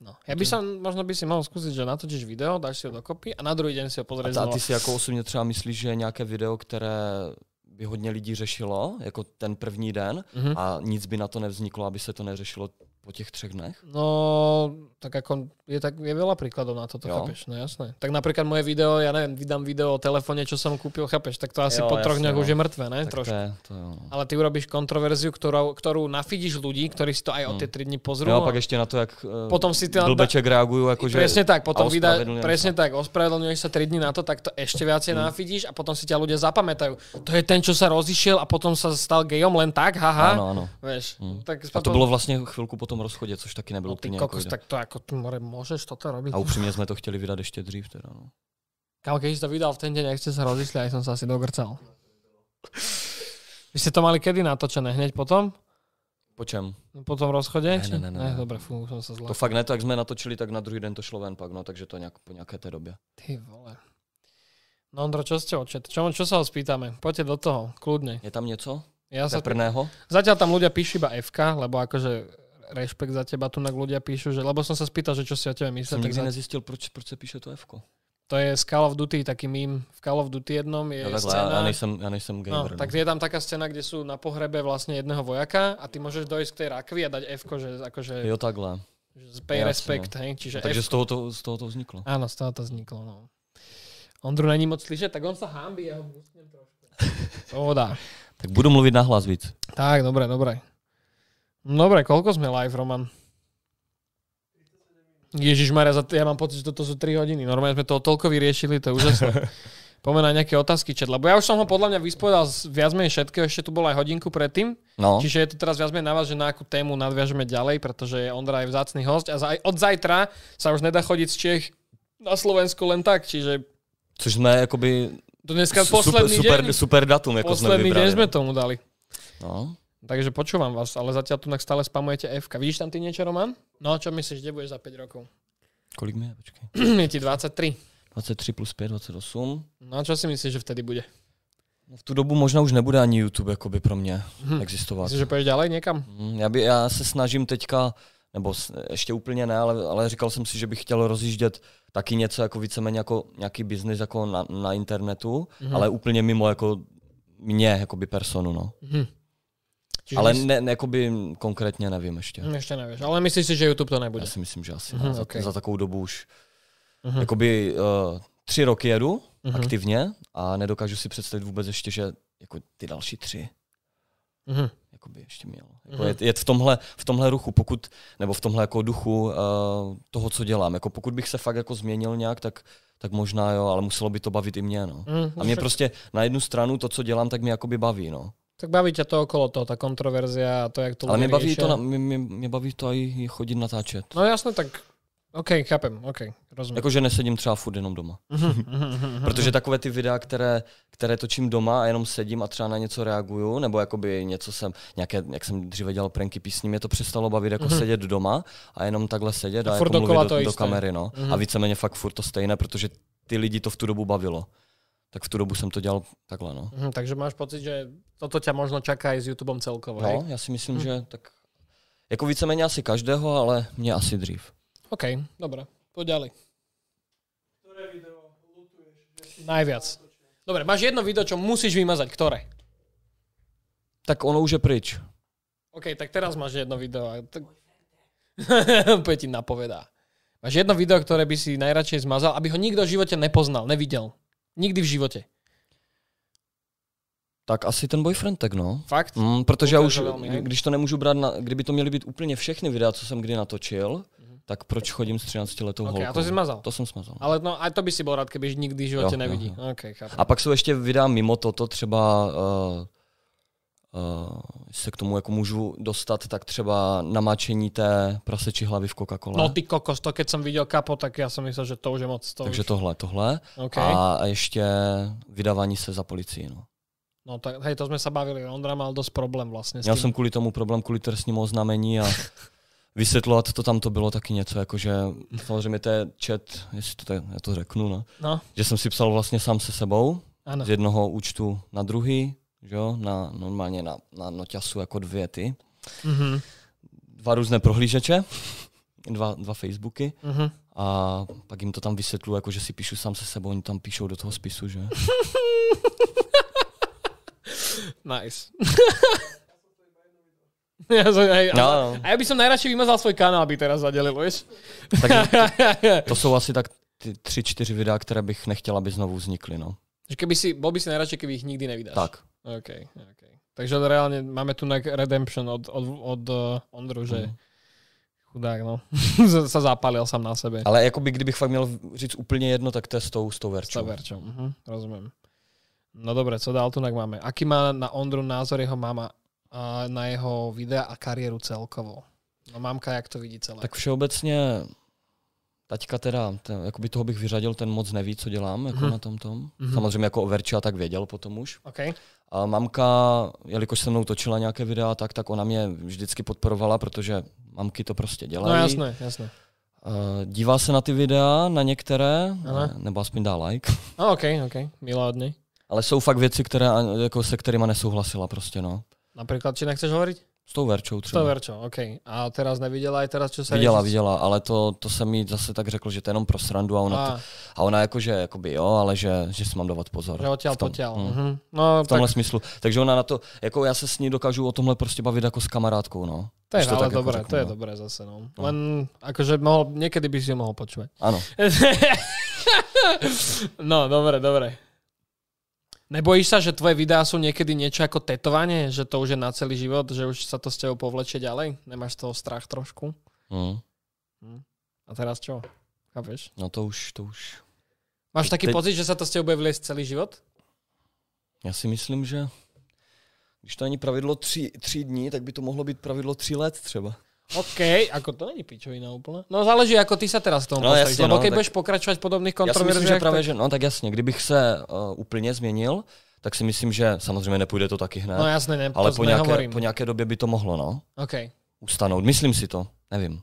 No. Ja by som, možno by si mohol skúsiť, že natočíš video, dáš si ho dokopy a na druhý deň si ho A, pozrieš a znova. ty si jako osobně třeba myslíš, že je nějaké video, které by hodně lidí řešilo, jako ten první den, Mhm. a nic by na to nevzniklo, aby se to neřešilo po těch třech dnech? No, tak ako je, tak, je veľa príkladov na toto, Jo. chápeš? No jasné. Tak napríklad moje video, ja neviem, vydám video o telefóne, čo som kúpil, chápeš? Tak to asi Jo, po troch dňoch no. už je mŕtve, ne? Tak Trošku. to je, to jo. no. Ale ty urobíš kontroverziu, ktorú, ktorú nafidíš ľudí, ktorí si to aj o tie 3 dní pozrú. Jo, a pak ještě na to, jak uh, potom si ty blbeček reagujú, akože... Presne tak, potom vydá, presne sa. tak, ospravedlňuješ sa 3 dní na to, tak to ešte viacej Mm. nafidíš a potom si ťa ľudia zapamätajú. To je ten, čo sa rozišiel a potom sa stal gejom len tak, haha. Ano, ano. Vieš, Mm. tak A to bylo vlastně chvilku po tom rozchodě, což taky nebylo No ty úplně kokos, jako tak to ako, ty more, môžeš toto robiť? A upřímně jsme to chtěli vydat ještě dřív teda, no. Kámo, si to vydal v ten deň, ak ste sa rozišli, aj som sa asi dogrcal. Vy ste to mali kedy natočené? Hneď potom? Po čem? Po tom rozchode? Ne, ne, ne, ne, ne. Dobre, fú, som sa zlakol. To fakt ne, to jak jsme natočili, tak na druhý den to šlo ven pak, no, takže to nějak po nějaké té době. Ty vole. No Ondro, čo ste očet? Čo, čo sa ho spýtame? Poďte do toho, kľudne. Je tam něco? Ja sa, Peprného? zatiaľ tam ľudia píšu iba FK, lebo akože rešpekt za teba tu ľudia píšu, že, lebo som sa spýtal, že čo si o tebe myslia. Tak nikdy za, nezjistil, proč, proč se píše to F. to je z Call of Duty, taký mím. V Call of Duty jednom je takhle, scéna, já, nejsem, já nejsem No, gamer. tak je tam taká scéna, kde sú na pohrebe vlastne jedného vojaka a ty môžeš dojsť k tej rakvi a dať F, že akože Jo, takhle. že pay Jasne. respect, hej, čiže No, takže F. z toho, to, z toho to vzniklo. Áno, z toho to vzniklo, no. Ondru není moc slyšet, tak on sa hámbí, ja ho trošku. Pohoda. Tak budu mluvit nahlas víc. Tak, dobre, dobre. Dobre, koľko sme live, Roman? Ježiš Maria, ja mám pocit, že toto sú 3 hodiny. Normálne sme to toľko vyriešili, to je úžasné. Poďme na nejaké otázky, čet, lebo ja už som ho podľa mňa vyspovedal z viac menej všetkého, ešte tu bol aj hodinku predtým. No, Čiže je to teraz viac menej na vás, že na akú tému nadviažeme ďalej, pretože je Ondra aj vzácný host a za, od zajtra sa už nedá chodiť z Čech na Slovensku len tak, čiže což jsme jakoby to dneska super, posledný super, deň, super datum, jako jsme posledný deň sme tomu dali. No. Takže počúvam vás, ale zatiaľ tu stále spamujete F. Vidíš tam ty niečo, Roman? No, čo myslíš, kde budeš za 5 rokov? Kolik mi je? Počkej. je ti 23. 23 plus 5, 28. No a čo si myslíš, že vtedy bude? No, v tu dobu možná už nebude ani YouTube jakoby pro mě Hm. existovat. Myslíš, že půjdeš ďalej niekam? Mm, Já, by, já se snažím teďka, nebo ještě úplně ne, ale, ale říkal jsem si, že bych chtěl rozjíždět taky něco jako víceméně jako nějaký biznis jako na, na internetu, Mhm. ale úplně mimo jako mě, jakoby personu, no. Mhm. Čiže ale ne, ne, jakoby konkrétně nevím ještě. Hm, Ešte nevieš, ale myslíš si, že YouTube to nebude? Já si myslím, že asi Mhm, ne. Za, okej. za takovou dobu už. Mhm. Jakoby uh, tři roky jedu Mhm. aktivně a nedokážu si představit vůbec ještě, že jako ty další tři Mhm. jakoby ještě měl. Jako Mhm. jet, jet v, tomhle, v tomhle ruchu, pokud, nebo v tomhle jako duchu uh, toho, co dělám. Jako pokud bych se fakt jako změnil nějak, tak, tak možná jo, ale muselo by to bavit i mě. No. Mhm. A mě Však- prostě na jednu stranu to, co dělám, tak mě jakoby baví. No. Tak baví ťa to okolo toho, tá kontroverzia a to, jak to Ale mě baví, to, na, mě, mě, mě baví to i chodit natáčet. No jasné, tak OK, chápem, OK, rozumiem. Jakože nesedím třeba furt jenom doma. Mhm, mhm, mhm, Protože takové ty videa, které, které točím doma a jenom sedím a třeba na něco reaguju, nebo jakoby něco jsem, nějaké, jak jsem dříve dělal pranky písní, mě to přestalo bavit jako Mhm. sedět doma a jenom takhle sedět A a, jako mluvit to do, do kamery. No. Mhm. A víceméně fakt furt to stejné, protože ty lidi to v tu dobu bavilo. Tak v tu dobu jsem to dělal takhle. No, Mhm, takže máš pocit, že toto ťa možno čaká aj s YouTubeom celkovo, no hej? já si myslím, Mhm. že tak jako víceméně asi každého, ale mě asi dřív. OK, dobre, poď ďalej. Najviac. Dobre, máš jedno video, čo musíš vymazať. Ktoré? Tak ono už je pryč. OK, tak teraz máš jedno video. a Tak... Úplne ti napovedá. Máš jedno video, ktoré by si najradšej zmazal, aby ho nikto v živote nepoznal, nevidel. Nikdy v živote. Tak asi ten boyfriend tak no. Fakt? Mm, protože já už, velmi, když to nemůžu brát, na, kdyby to měly být úplně všechny videa, co jsem kdy natočil, tak proč chodím s 13 letou OK, holkou? a to si zmazal. To jsem smazal. Ale no, aj to by si bol rád, keby nikdy v živote Jo, nevidí. jo, OK, chápem. A pak jsou ještě videa mimo toto, třeba uh, uh, se k tomu jako můžu dostat, tak třeba namáčení té praseči hlavy v Coca-Cole. No ty kokos, to keď som videl kapo, tak ja som myslel, že to už je moc. To Takže už... tohle, tohle. OK. A, a ještě vydávání se za policii. No. No tak, hej, to sme sa bavili. Ondra mal dosť problém Měl tým. jsem kvůli tomu problém, kvůli trestnímu oznámení a vysvětlovat to tam to bylo taky něco, jakože samozřejmě to je chat, jestli to, tak- já to řeknu, no. No, že jsem si psal vlastně sám se sebou, áno. z jednoho účtu na druhý, že jo, na, normálně na, na noťasu jako dvě ty, Mhm, dva různé prohlížeče, dva, dva Facebooky mhm. a pak jim to tam vysvětlu, jako že si píšu sám se sebou, oni tam píšou do toho spisu, že? Nice. ja som, hej, No, a, no. a ja by som najradšej vymazal svoj kanál, aby teraz zadelil, vieš? Takže to jsou asi tak ty tři, čtyři videa, které bych nechtěl, aby znovu vznikly, no. Že keby si, bol by si najradšej, keby ich nikdy nevydáš. Tak. OK, OK. Takže reálne máme tu na redemption od, od, od uh, Ondru, že Mhm. chudák, no. sa zapálil sám na sebe. Ale jakoby, kdybych fakt měl říct úplně jedno, tak to je s tou, s tou S verčou. Verčom. Mhm, rozumiem. No dobre, co dál tu máme? Aký má na Ondru názor jeho mama a na jeho videa a kariéru celkovo? No mamka, jak to vidí celé? Tak všeobecně taťka teda, ten, jakoby toho bych vyřadil, ten moc neví, co dělám jako Mhm. na tom tom. Mhm. Samozřejmě jako o Verča tak věděl potom už. OK. A mamka, jelikož se mnou točila nějaké videa, tak, tak ona mě vždycky podporovala, protože mamky to prostě No dělají. jasné, jasné. Uh, dívá se na ty videa, na některé, Aha. ne, nebo aspoň dá like. No, OK, OK. Milá od nej. Ale jsou fakt věci, které, jako se kterými nesouhlasila prostě, no. Napríklad, či nechceš hovoriť? S tou Verčou třeba. Verčo, OK. A teraz nevidela aj teraz, čo sa Viděla, viděla, ale to, to jsem jí zase tak řekl, že to je jenom pro srandu a ona, to, A, a ona jakože, jakoby jo, ale že, že si mám dávat pozor. že tom- potiaľ. hm. Mhm. No, v tomhle tak, smyslu. Takže ona na to, jako já se s ní dokážu o tomhle prostě bavit jako s kamarádkou, no. to je to ale jako dobré, řeknu, to je no. dobré zase, no. No. Len, akože mohol, niekedy by si ju mohol počúvať. Ano. no, dobre, dobre. Nebojíš sa, že tvoje videá sú niekedy niečo ako tetovanie? Že to už je na celý život? Že už sa to s tebou povlečie ďalej? Nemáš z toho strach trošku? Hm. A teraz čo? Chápeš? No to už, to už. Máš taký Teď- pocit, že sa to s tebou bude vliesť celý život? Já si myslím, že když to není pravidlo tři, tři dní, tak by to mohlo být pravidlo tři let třeba. OK, ako to není pičovina úplne. No záleží, ako ty sa teraz k tomu No, postavíš. jasne, Lebo no, keď tak- budeš pokračovať v podobných Já si myslím, že právě, tak... že, no tak jasně, kdybych se uh, úplně změnil, tak si myslím, že samozřejmě nepůjde to taky hned, No jasné, ne, ale to po nějaké, po nějaké době by to mohlo, no, OK. ustanout. Myslím si to, nevím.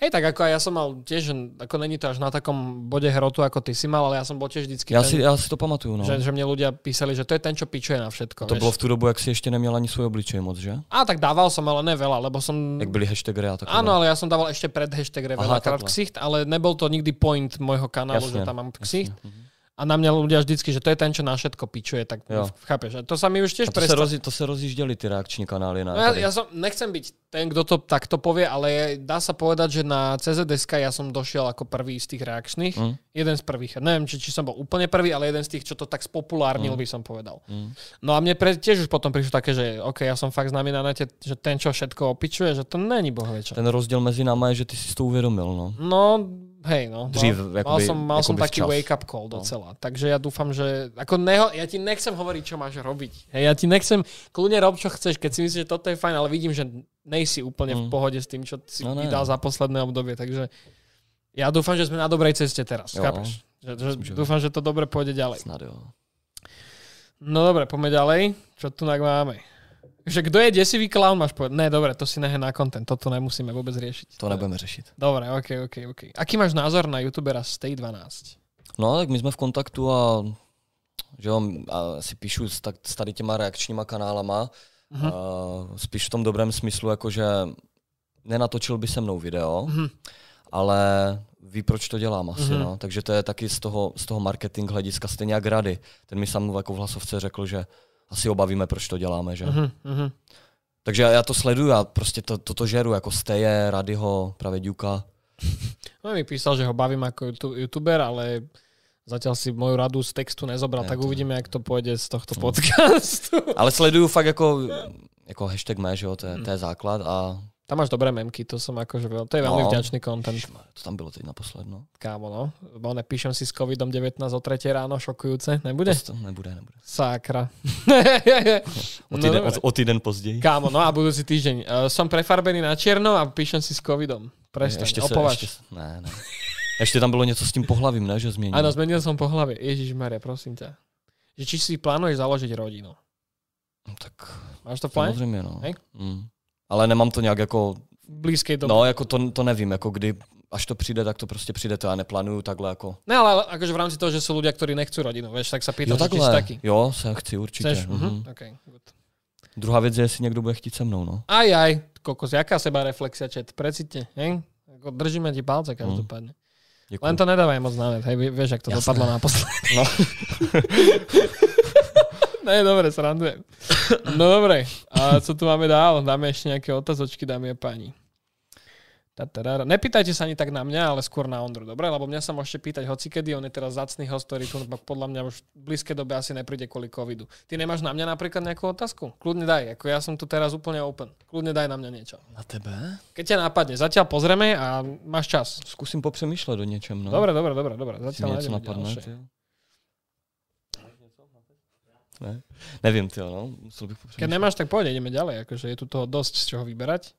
Hej, tak ako ja som mal tiež, ako není to až na takom bode hrotu, ako ty si mal, ale ja som bol tiež vždycky Já ten, si, já si to pamatuju, no. že, že mne ľudia písali, že to je ten, čo pičuje na všetko. To vieš. bylo v tu dobu, jak si ještě neměl ani svůj obličej moc, že? A tak dával som, ale ne veľa, lebo som... Jak byly hashtagery a takové. Áno, ale ja som dával ešte pred hashtag Aha, veľakrát ksicht, ale nebol to nikdy point môjho kanálu, Jasne, že tam mám ksicht. Jasně. Mhm. A na mňa ľudia vždycky, že to je ten, čo na všetko pičuje, tak Jo. chápeš. A to sa mi už tiež A to se, prestalo. rozi, to se rozjížděly ty reakční kanály na No ja, tady. ja som, nechcem byť ten, kto to takto povie, ale je, dá sa povedať, že na CZSK ja som došiel ako prvý z tých reakčných. Mm. Jeden z prvých. Neviem, či, či som bol úplne prvý, ale jeden z tých, čo to tak spopulárnil, by som povedal. Mm. No a mne pre, tiež už potom prišlo také, že OK, ja som fakt známy na nete, že ten, čo všetko opičuje, že to není bohvie čo. Ten rozdíl mezi náma je, že ty si to uvědomil, no. No, hej, no. Dřív, mal, mal jakoby- som, mal som taký včas. wake-up call docela. No. Takže ja dúfam, že... Ako neho, ja ti nechcem hovoriť, čo máš robiť. Hej, ja ti nechcem... Kľudne rob, čo chceš, keď si myslíš, že toto je fajn, ale vidím, že nejsi úplne v Mm. pohode s tým, čo si No ne. vydal za posledné obdobie. Takže ja dúfam, že sme na dobrej ceste teraz. Jo. Chápeš? Že, že, Myslím, že- dúfam, že to dobre pôjde ďalej. Snad jo. No dobre, poďme ďalej. Čo tu máme? Že kto je desivý clown, máš povedať? Ne, dobre, to si nehe na content, toto nemusíme vôbec riešiť. To nebudeme řešit. Dobre, ok, ok, ok. Aký máš názor na youtubera Stay 12? No, tak my jsme v kontaktu a že jo, a si píšu s, tak, s tady těma reakčníma kanálama, Mhm. uh, spíš v tom dobrém smyslu, jakože nenatočil by se mnou video, Mhm. ale ví, proč to dělám asi, mm-hmm. no. Takže to je taky z toho, z toho marketing hlediska stejně jak rady. Ten mi sám jako v hlasovce řekl, že asi obavíme, proč to děláme, že? Mm-hmm. Mhm, mhm. Takže já to sleduju, já prostě to, toto žeru, jako Steje, Radyho, právě Duka. No mi písal, že ho bavím ako youtu- youtuber, ale zatiaľ si moju radu z textu nezobral, Ne, tak to- uvidíme, jak to pôjde z tohto No. podcastu. Ale sleduju fakt jako, jako hashtag mé, že jo, to je, to je základ a Tam máš dobré memky, to som akože veľ... To je veľmi No. vďačný content, Ježišmarja, to tam bylo teď naposled, no. kámo, no. Bo nepíšem si s covidom-19 o 3 ráno, šokujúce, nebude? To nebude, nebude. Sakra. O No týden, dobre. o, o týden později. Kámo, no a budúci týždeň. Uh, som prefarbený na čierno a píšem si s covidom. Prestaň, ještě se, opovaž. ještě, ne, ne. Ještě tam bylo něco s tím pohlavím, ne, že změnil. Áno, zmenil som po hlave. Ježiš Maria, prosím ťa. Že či si plánuješ založiť rodinu? No, tak Máš to v pláne? samozřejmě, no. Hej. Mm. Ale nemám to nějak jako, V blízkej dobe. no jako to, to nevím, jako kdy, až to přijde, tak to prostě přijde, to já neplánuju takhle jako. Ne, ale akože v rámci toho, že sú ľudia, ktorí nechcú rodinu, vieš, tak sa pýtam, Jo, že či si takhle, taký. jo, se chci určitě. Chceš? Mhm. Mhm. Okay, good. Druhá věc je, jestli někdo bude chtít se mnou, no. Aj, aj, kokos, jaká seba reflexia, čet, precite, hej? Ako držíme ti palce každopádne. Děkuji. Len to nedávaj moc net, hej, vieš, jak to Jasné. dopadlo naposledy. No. ne, dobre, srandujem. No dobre, a co tu máme dál? Dáme ešte nejaké otazočky, dámy a páni. Tatarara. Nepýtajte sa ani tak na mňa, ale skôr na Ondru, dobre? Lebo mňa sa môžete pýtať hocikedy, on je teraz zacný host, ktorý tu podľa mňa už v blízkej dobe asi nepríde kvôli covidu. Ty nemáš na mňa napríklad nejakú otázku? Kľudne daj, ako ja som tu teraz úplne open. Kľudne daj na mňa niečo. Na tebe? Keď ťa nápadne, zatiaľ pozrieme a máš čas. Zkusím popřemýšlet o něčem, no. Dobre, dobre, dobre, dobre. Zatiaľ nájdeme ďalšie. Ty jo. Ne? Nevím, ty no. Musel bych Keď nemáš, tak poď, ideme ďalej. Akože je tu toho dosť z čoho vyberať.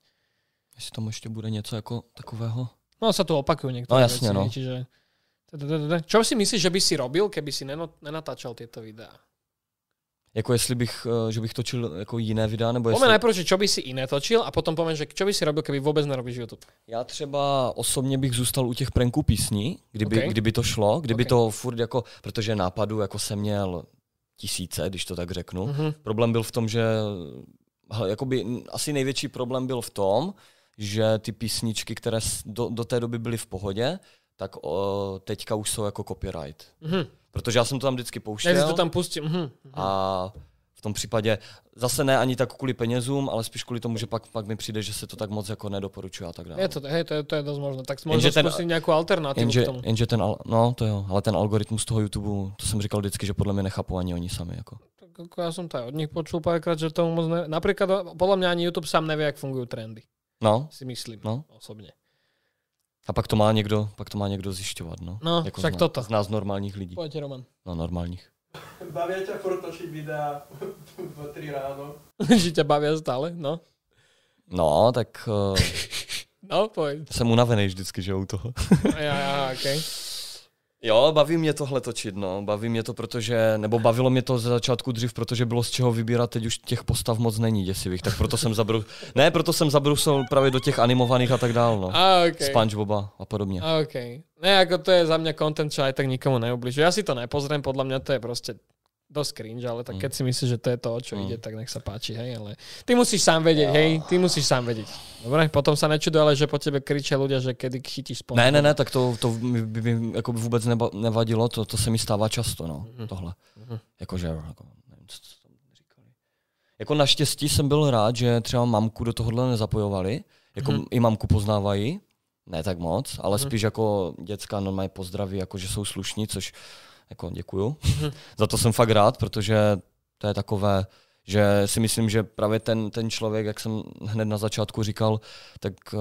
Jestli tam ještě bude něco jako takového. No sa tu opakujú niektoré No, jasne, veci, no. čiže... Čo si myslíš, že by si robil, keby si nenatáčal tieto videá? Jako jestli bych, eh, že bych točil jako jiné videa, nebo jestli... najprv, že čo by si iné točil a potom poviem, že čo by si robil, keby vôbec nerobíš YouTube. Já třeba osobně bych zůstal u těch pranků písní, kdyby, Ok. okay. kdyby to šlo, kdyby Ok. okay. to furt jako, protože nápadů jako jsem měl tisíce, když to tak řeknu. Mhm. Problém byl v tom, že jakoby, asi největší problém byl v tom, že ty písničky, které do, do té doby byly v pohodě, tak o, teďka už jsou jako copyright. Mhm. Protože já jsem to tam vždycky pouštěl to tam pustím. Mhm. a tom případě zase ne ani tak kvůli penězům, ale spíš kvůli tomu, že pak, pak mi přijde, že se to tak moc jako nedoporučuje a tak dále. Je to, hej, to, je, to je dosť možné. Tak ten- skúsiť nejakú alternatívu Jenže, k tomu. jenže ten, no to jo, ale ten algoritmus toho YouTube, to jsem říkal vždycky, že podle mě nechápou ani oni sami. Jako. Tak ako ja som to aj od nich počul párkrát, že tomu moc ne... Napríklad, podľa mňa ani YouTube sám nevie, jak fungujú trendy. No, Si myslím. No. Osobne. a pak to má někdo, pak to má někdo zjišťovat, no. No, jako však z, toto. Z nás normálních lidí. Poďte, Roman. No, normálních. Baví ťa furt točiť videa v 3 ráno. že ťa bavia stále, no. No, tak uh, No, poď. jsem unavený vždycky, že u toho. Ja, ja, okay. Jo, baví mě tohle točit, no. Baví mě to, protože, nebo bavilo mě to ze začátku dřív, protože bylo z čeho vybírat, teď už těch postav moc není děsivých, tak proto jsem zabru... Ne, proto jsem zabrusil právě do těch animovaných a tak dál, no. A, okay. Spongeboba a podobně. OK. Ne, ako to je za mňa content, čo aj tak nikomu neubližuje. Ja si to nepozriem, podľa mňa to je proste dosť cringe, ale tak keď si myslíš, že to je to, o čo Mm. ide, tak nech sa páči, hej, ale ty musíš sám vedieť, hej, ty musíš sám vedieť. Dobre, potom sa nečuduj, ale že po tebe kričia ľudia, že kedy chytíš spolu. Ne, ne, ne, tak to, to mi- by mi jako by vůbec neba, nevadilo, to, to se mi stává často, no, Mhm. tohle. Mhm. Jakože, jako, nevím, co, co tam říkali. Jako naštěstí jsem byl rád, že třeba mamku do tohohle nezapojovali, jako Mhm. i mamku poznávají, ne tak moc, ale Mhm. spíš jako děcka normálně pozdraví, jako že jsou slušní, což jako děkuju. Mhm. Za to jsem fakt rád, protože to je takové, že si myslím, že právě ten, ten člověk, jak jsem hned na začátku říkal, tak uh,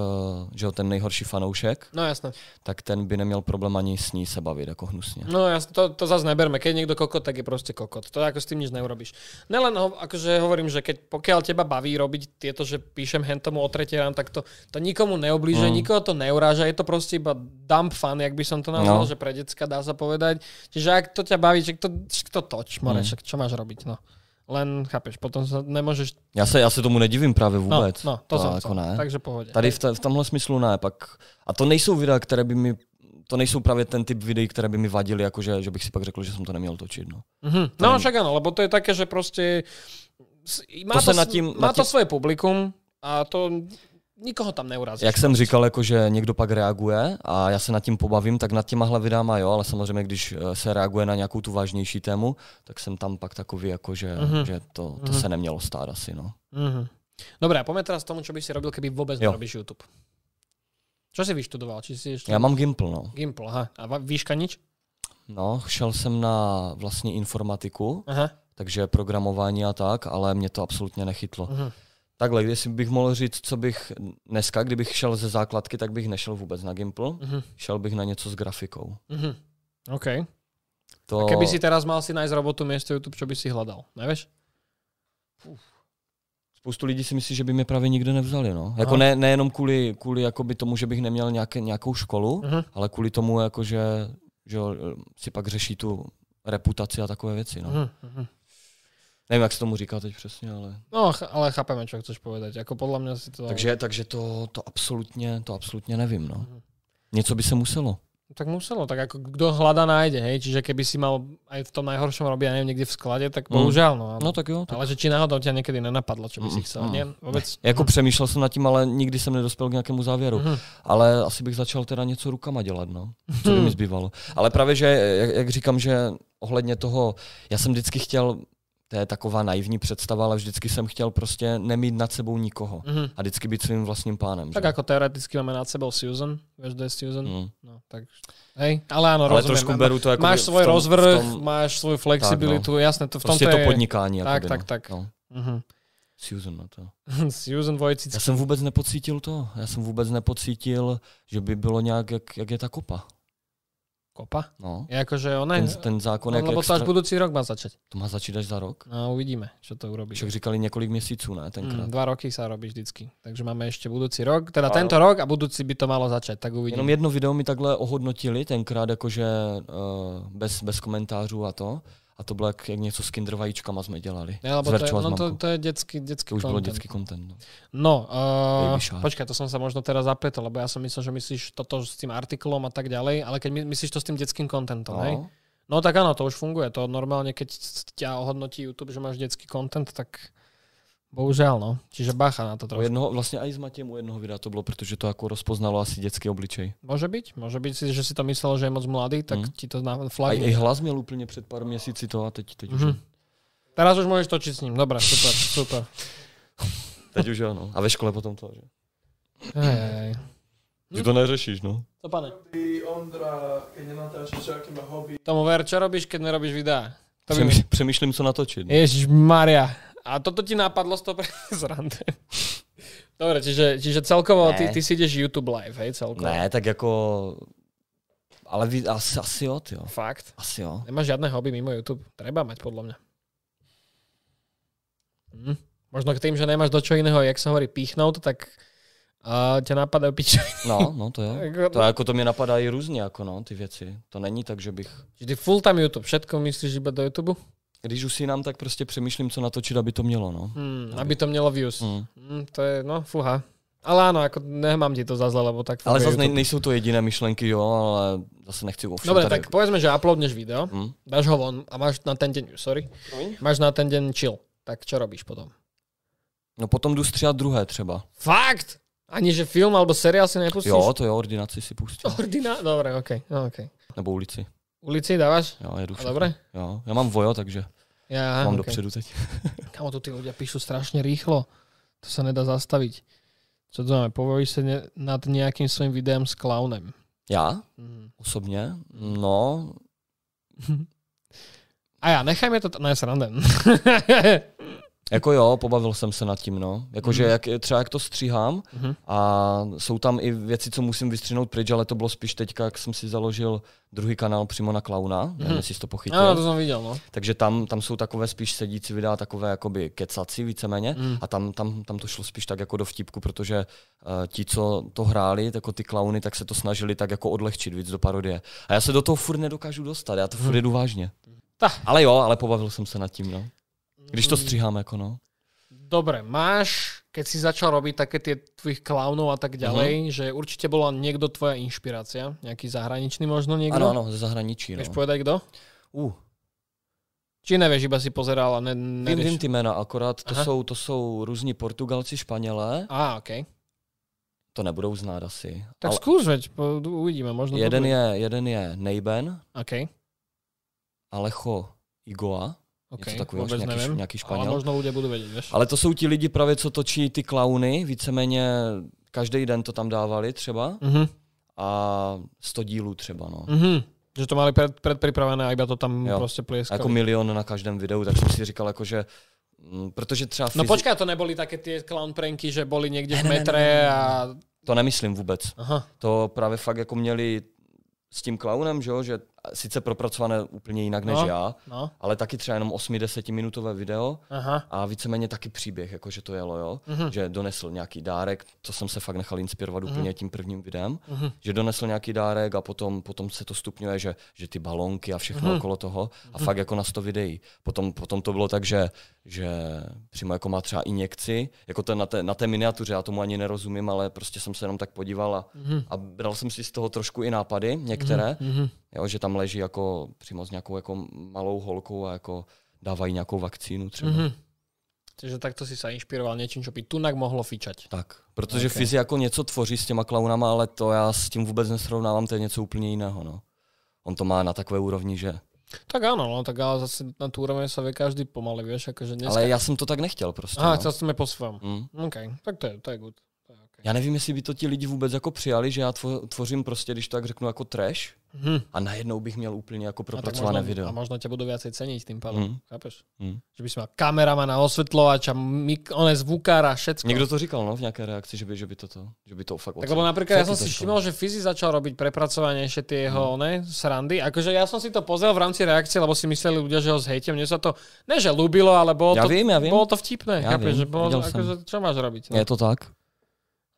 že ten nejhorší fanoušek, No jasné. tak ten by neměl problém ani s ní se bavit jako hnusně. No jasné, to, to zase neberme. Keď je niekto kokot, tak je proste kokot. To ako s tým nič neurobíš. Nelen ho, akože hovorím, že keď pokiaľ teba baví robiť tieto, že píšem hentomu o tretej ráno, tak to, to nikomu neoblíže, Mm. nikoho to neuráža, je to proste iba dump fun, jak by som to nazval, No. že pre decka dá sa povedať. Čiže ak to ťa baví, že to, to toč, more, Mm. čo máš robiť, no. Len, chápeš, potom sa nemôžeš... Já se, já se tomu nedivím právě No, vůbec. no, to, som jako chcel. ne. Takže pohodě. Tady v, te, v tomhle smyslu ne. Pak, a to nejsou videa, které by mi to nejsou právě ten typ videí, které by mi vadily, jakože, že bych si pak řekl, že jsem to neměl točit. No. Mhm. To No není- však áno, lebo to je také, že proste s- má To to, nad tým- má nad to tým- svoje publikum a to nikoho tam neurazíš. Jak jsem říkal, jako, že někdo pak reaguje a já se nad tím pobavím, tak nad těmahle videama jo, ale samozřejmě, když eh, se reaguje na nějakou tu vážnější tému, tak jsem tam pak takový, jako, že, Mhm. že to, to Mhm. se nemělo stát asi. No. Mhm. Dobre, a poďme teraz k tomu, čo by si robil, keby vôbec Jo. nerobíš YouTube. Čo si vyštudoval? Či si ešte... Já mám Gimple, no. Gimple, aha. A výška nič? No, šel jsem na vlastně informatiku, Aha. takže programování a tak, ale mě to absolutně nechytlo. Mhm. Takhle, jestli bych mohl říct, co bych dneska, kdybych šel ze základky, tak bych nešel vůbec na Gimple, Mhm. šel bych na něco s grafikou. Mhm. OK. To... A keby si teraz mal si nájsť robotu miesto YouTube, čo by si hľadal? Nevieš? Spoustu lidí si myslí, že by mě právě nikde nevzali. No. Jako ne, nejenom kvůli, kvůli jakoby tomu, že bych neměl nějaké, nějakou školu, Mhm. ale kvůli tomu, jako že, že jo, si pak řeší tu reputaci a takové věci. No. Mhm. Mhm. Nevím, jak se tomu říká teď přesně, ale... No, ch- ale chápeme, čo chceš povedať. Ako podľa mňa si to... Takže, takže to, to, absolutně, to absolutně nevím. No. Mhm. Něco by se muselo. Tak muselo, tak ako kto hľada, nájde, hej? Čiže keby si mal aj v tom najhoršom robiť, ja neviem, niekde v sklade, tak Mm. bohužiaľ, no. No tak jo. Tak. Ale že či náhodou ťa niekedy nenapadlo, čo by si Mm, chcel, mm. nie? Vôbec? Jako přemýšlel jsem nad tím, ale nikdy jsem nedospěl k nějakému závěru. Mhm. Ale asi bych začal teda něco rukama dělat, no. Co by mi zbývalo. Ale právě, že jak, jak říkám, že ohledně toho, já jsem vždycky chtěl, to je taková naivní představa, ale vždycky jsem chtěl prostě nemít nad sebou nikoho. Mhm. A vždycky být svým vlastním pánem. Tak že? ako teoreticky máme nad sebou Susan, vieš, kto je Susan? Mm. No, tak, hej, ale áno, Ale rozumiem. trošku beru to jako máš tom- rozvrh, tom, máš svoju flexibilitu, jasné, to v prostě tomto to je... podnikání. Tak, jakoby, tak, no. tak. No. Mhm. Susan, no to. Susan Vojcic. Já jsem vůbec nepocítil to. Já jsem vůbec nepocítil, že by bylo nějak, jak, jak je ta kopa. Kopa? No. Je akože ona... Ten, ten zákon, no, jak, lebo jak to až budúci rok má začať. to má začít až za rok. No uvidíme, čo to urobí. Však říkali několik měsíců, ne, tenkrát. Mm, dva roky sa robí vždycky. Takže máme ešte budúci rok, teda Áno. tento rok a budúci by to malo začať, tak uvidíme. Jenom jedno video mi takhle ohodnotili, tenkrát jakože uh, bez, bez komentářů a to. A to bylo jak, jak něco s kinder vajíčkama jsme dělali. Ne, S to je, no to, to je detský, detský To už bylo content. dětský content. No. No, uh, počkaj, to som sa možno teraz zapletol, lebo ja som myslel, že myslíš toto s tým artiklom a tak ďalej, ale keď my, myslíš to s tým detským contentom, hej? No. No tak áno, to už funguje. To normálne, keď ťa ohodnotí YouTube, že máš detský content, tak bohužiaľ, no. Čiže bacha na to U trošku. jednoho, vlastně i s Matějem u jednoho videa to bylo, protože to jako rozpoznalo asi dětský obličej. Môže byť, môže byť, si, že si to myslel, že je moc mladý, tak Mm. ti to na A i hlas měl úplně před pár měsíci to a teď, teď, už, Mhm. Teraz už môžeš točiť s ním. Dobre, super, super. teď už jo, no. A ve škole potom to, že? Hej, hej, hej. Že to neřešíš, no. Co pane? Ty Ondra, keď nenatáčaš, čo, aké má hobby. Tomu ver, čo robíš, keď nerobíš videá? To. Přemýšlím, co natočit. No. Ježiš Maria. A toto ti napadlo z toho pre srande. Dobre, čiže, čiže celkovo ty, Ne. ty si ideš YouTube live, hej, celkovo. Ne, tak jako... Ale vy, asi, asi jo, ty jo. Fakt. Asi jo. Nemáš žiadne hobby mimo YouTube? Treba mať, podľa mňa. Hm. Možno k tým, že nemáš do čo iného, jak sa hovorí, píchnout, tak uh, ťa napadajú pičoviny. No, no to jo. Jako- To jako to mě napadá i různě, jako no, ty věci. To není tak, že bych... Čiže ty full time YouTube, všetko myslíš iba do YouTube? Když usínám, tak prostě přemýšlím, co natočit, aby to mělo, no. Hmm, aby to mělo views. Mm. Hmm, to je, no, fuha. Ale áno, ako nemám ti to za zle, lebo tak Ale zase YouTube. nejsou to jediné myšlenky, jo, ale zase nechci o všem Dobre, tady. tak povedzme, že uploadneš video, Hm? dáš ho von a máš na ten deň, sorry, máš na ten deň chill. Tak čo robíš potom? No potom jdu stříhat druhé třeba. Fakt? Ani že film alebo seriál si nepustíš? Jo, to jo, ordinaci si pustím. Ordina? Dobre, okej, okay, okay. Nebo ulici. Ulici dávaš? Jo, jedu všechno. dobre? Jo, já mám vojo, takže Ja, mám okay. dopředu teď. Kamo, tu tí ľudia píšu strašne rýchlo. To sa nedá zastaviť. Čo to máme? Povojíš sa ne- nad nejakým svojim videem s klaunem. Já? Mhm. Osobně? No, A ja, nechajme to, t- ne, srandem. Jako jo, pobavil jsem se nad tím, no. Jakože jak, třeba jak to stříhám Mhm. a jsou tam i věci, co musím vystřihnout pryč, ale to bylo spíš teďka, jak jsem si založil druhý kanál přímo na klauna, Mhm. nevím, jestli jsi to pochytil. Áno, to som videl, no. Takže tam, tam jsou takové spíš sedící videa, takové jakoby kecací víceméně. Mm. A tam, tam, tam to šlo spíš tak jako do vtipku, protože uh, ti, co to hráli, jako ty klauny, tak se to snažili tak jako odlehčit víc do parodie. A já se do toho furt nedokážu dostat, já to furt Hmm. jedu vážně. Ta. Ale jo, ale pobavil jsem se nad tím, no. Když to stříhám, jako no. Dobre, máš, keď si začal robiť také tie tvojich klaunov a tak ďalej, Mhm. že určite bola niekto tvoja inšpirácia, nejaký zahraničný možno niekto? Ano, ano, ze zahraničí, no. Vieš povedať kto? Uh, Či nevieš, iba si pozeral a ne, vím, vím nevieš? ty jména, akorát to Aha. jsou, to jsou různí Portugalci, Španělé Á, okej. To nebudou znát asi. Tak Ale skús, veď, uvidíme, možno jeden je, jeden je Neiben, OK, Alejo Igoa, OK, něco takového, vôbec nějaký, neviem. nějaký Ale Španěl. možno ľudia budú vedieť, vieš. Ale to jsou ti lidi právě, co točí ty klauny, víceméně každý den to tam dávali třeba Mhm, a 100 dílů třeba, no. mhm. Že to mali pred, predpripravené a iba to tam Jo. proste A plieskali. jako milion na každém videu, tak jsem si říkal, jako, že mm, protože třeba No fyzi- počkaj, to neboli také tie clown pranky, že boli niekde v Ne, ne, ne, metre ne, ne, ne. a... to nemyslím vůbec. Aha, To právě fakt jako měli s tím klaunem, že jo, že sice propracované úplně jinak než No. já, no, ale taky třeba jenom 8-10 minutové video aha. a víceméně taky příběh, jako že to jelo, jo. Mhm. Že donesl nějaký dárek, to jsem se fakt nechal inspirovat Mhm. úplně tím prvním videem, Mhm. že donesl nějaký dárek a potom, potom se to stupňuje, že, že ty balonky a všechno Mhm. okolo toho a fakt jako na 100 videí. Potom, potom to bylo tak, že, že přímo jako má třeba injekci, jako ten, na, té, na té miniatuře, já tomu ani nerozumím, ale prostě jsem se jenom tak podíval a, Mhm. a bral jsem si z toho trošku i nápady, některé, Mhm. Jo, že tam leží jako přímo s nějakou jako malou holkou a jako dávají nějakou vakcínu třeba. Mhm. Čiže takto si sa inšpiroval niečím, čo by tunak mohlo fičať. Tak, protože Ok. okay. Fizi jako něco tvoří s těma klaunama, ale to já s tím vůbec nesrovnávám, to je něco úplně jiného. No. On to má na takové úrovni, že... Tak áno, no, tak ale zase na tú úroveň sa vie každý pomaly, vieš, akože dneska... Ale já jsem to tak nechtěl prostě. Aha, no. chcel sme po svojom. Mm. OK, tak to je, to je good. To je okay. Já nevím, jestli by to ti lidi vůbec jako přijali, že já tvo, tvořím prostě, když tak řeknu, jako trash Mhm. a najednou bych měl úplně jako A propracované možno, video. A možno ťa budú viacej ceniť tým pádom, Mm. chápeš? Mm. Že by si mal kameramana, osvetľovača, mik- one zvukára, všetko. Někdo to říkal, no, v nějaké reakci, že by, že by to, to že by to fakt Tak lebo napríklad ja som Jaký si to všimol, že Fizi začal robiť prepracovanejšie tie jeho ne, srandy. Akože ja som si to pozrel v rámci reakcie, lebo si mysleli ľudia, že ho zhejte. Mne sa to, ne že ľúbilo, ale bolo Já to, vím, já vím. bolo to vtipné. Já chápeš, vím, že bolo, jsem. akože, čo máš robiť? No? Je to tak?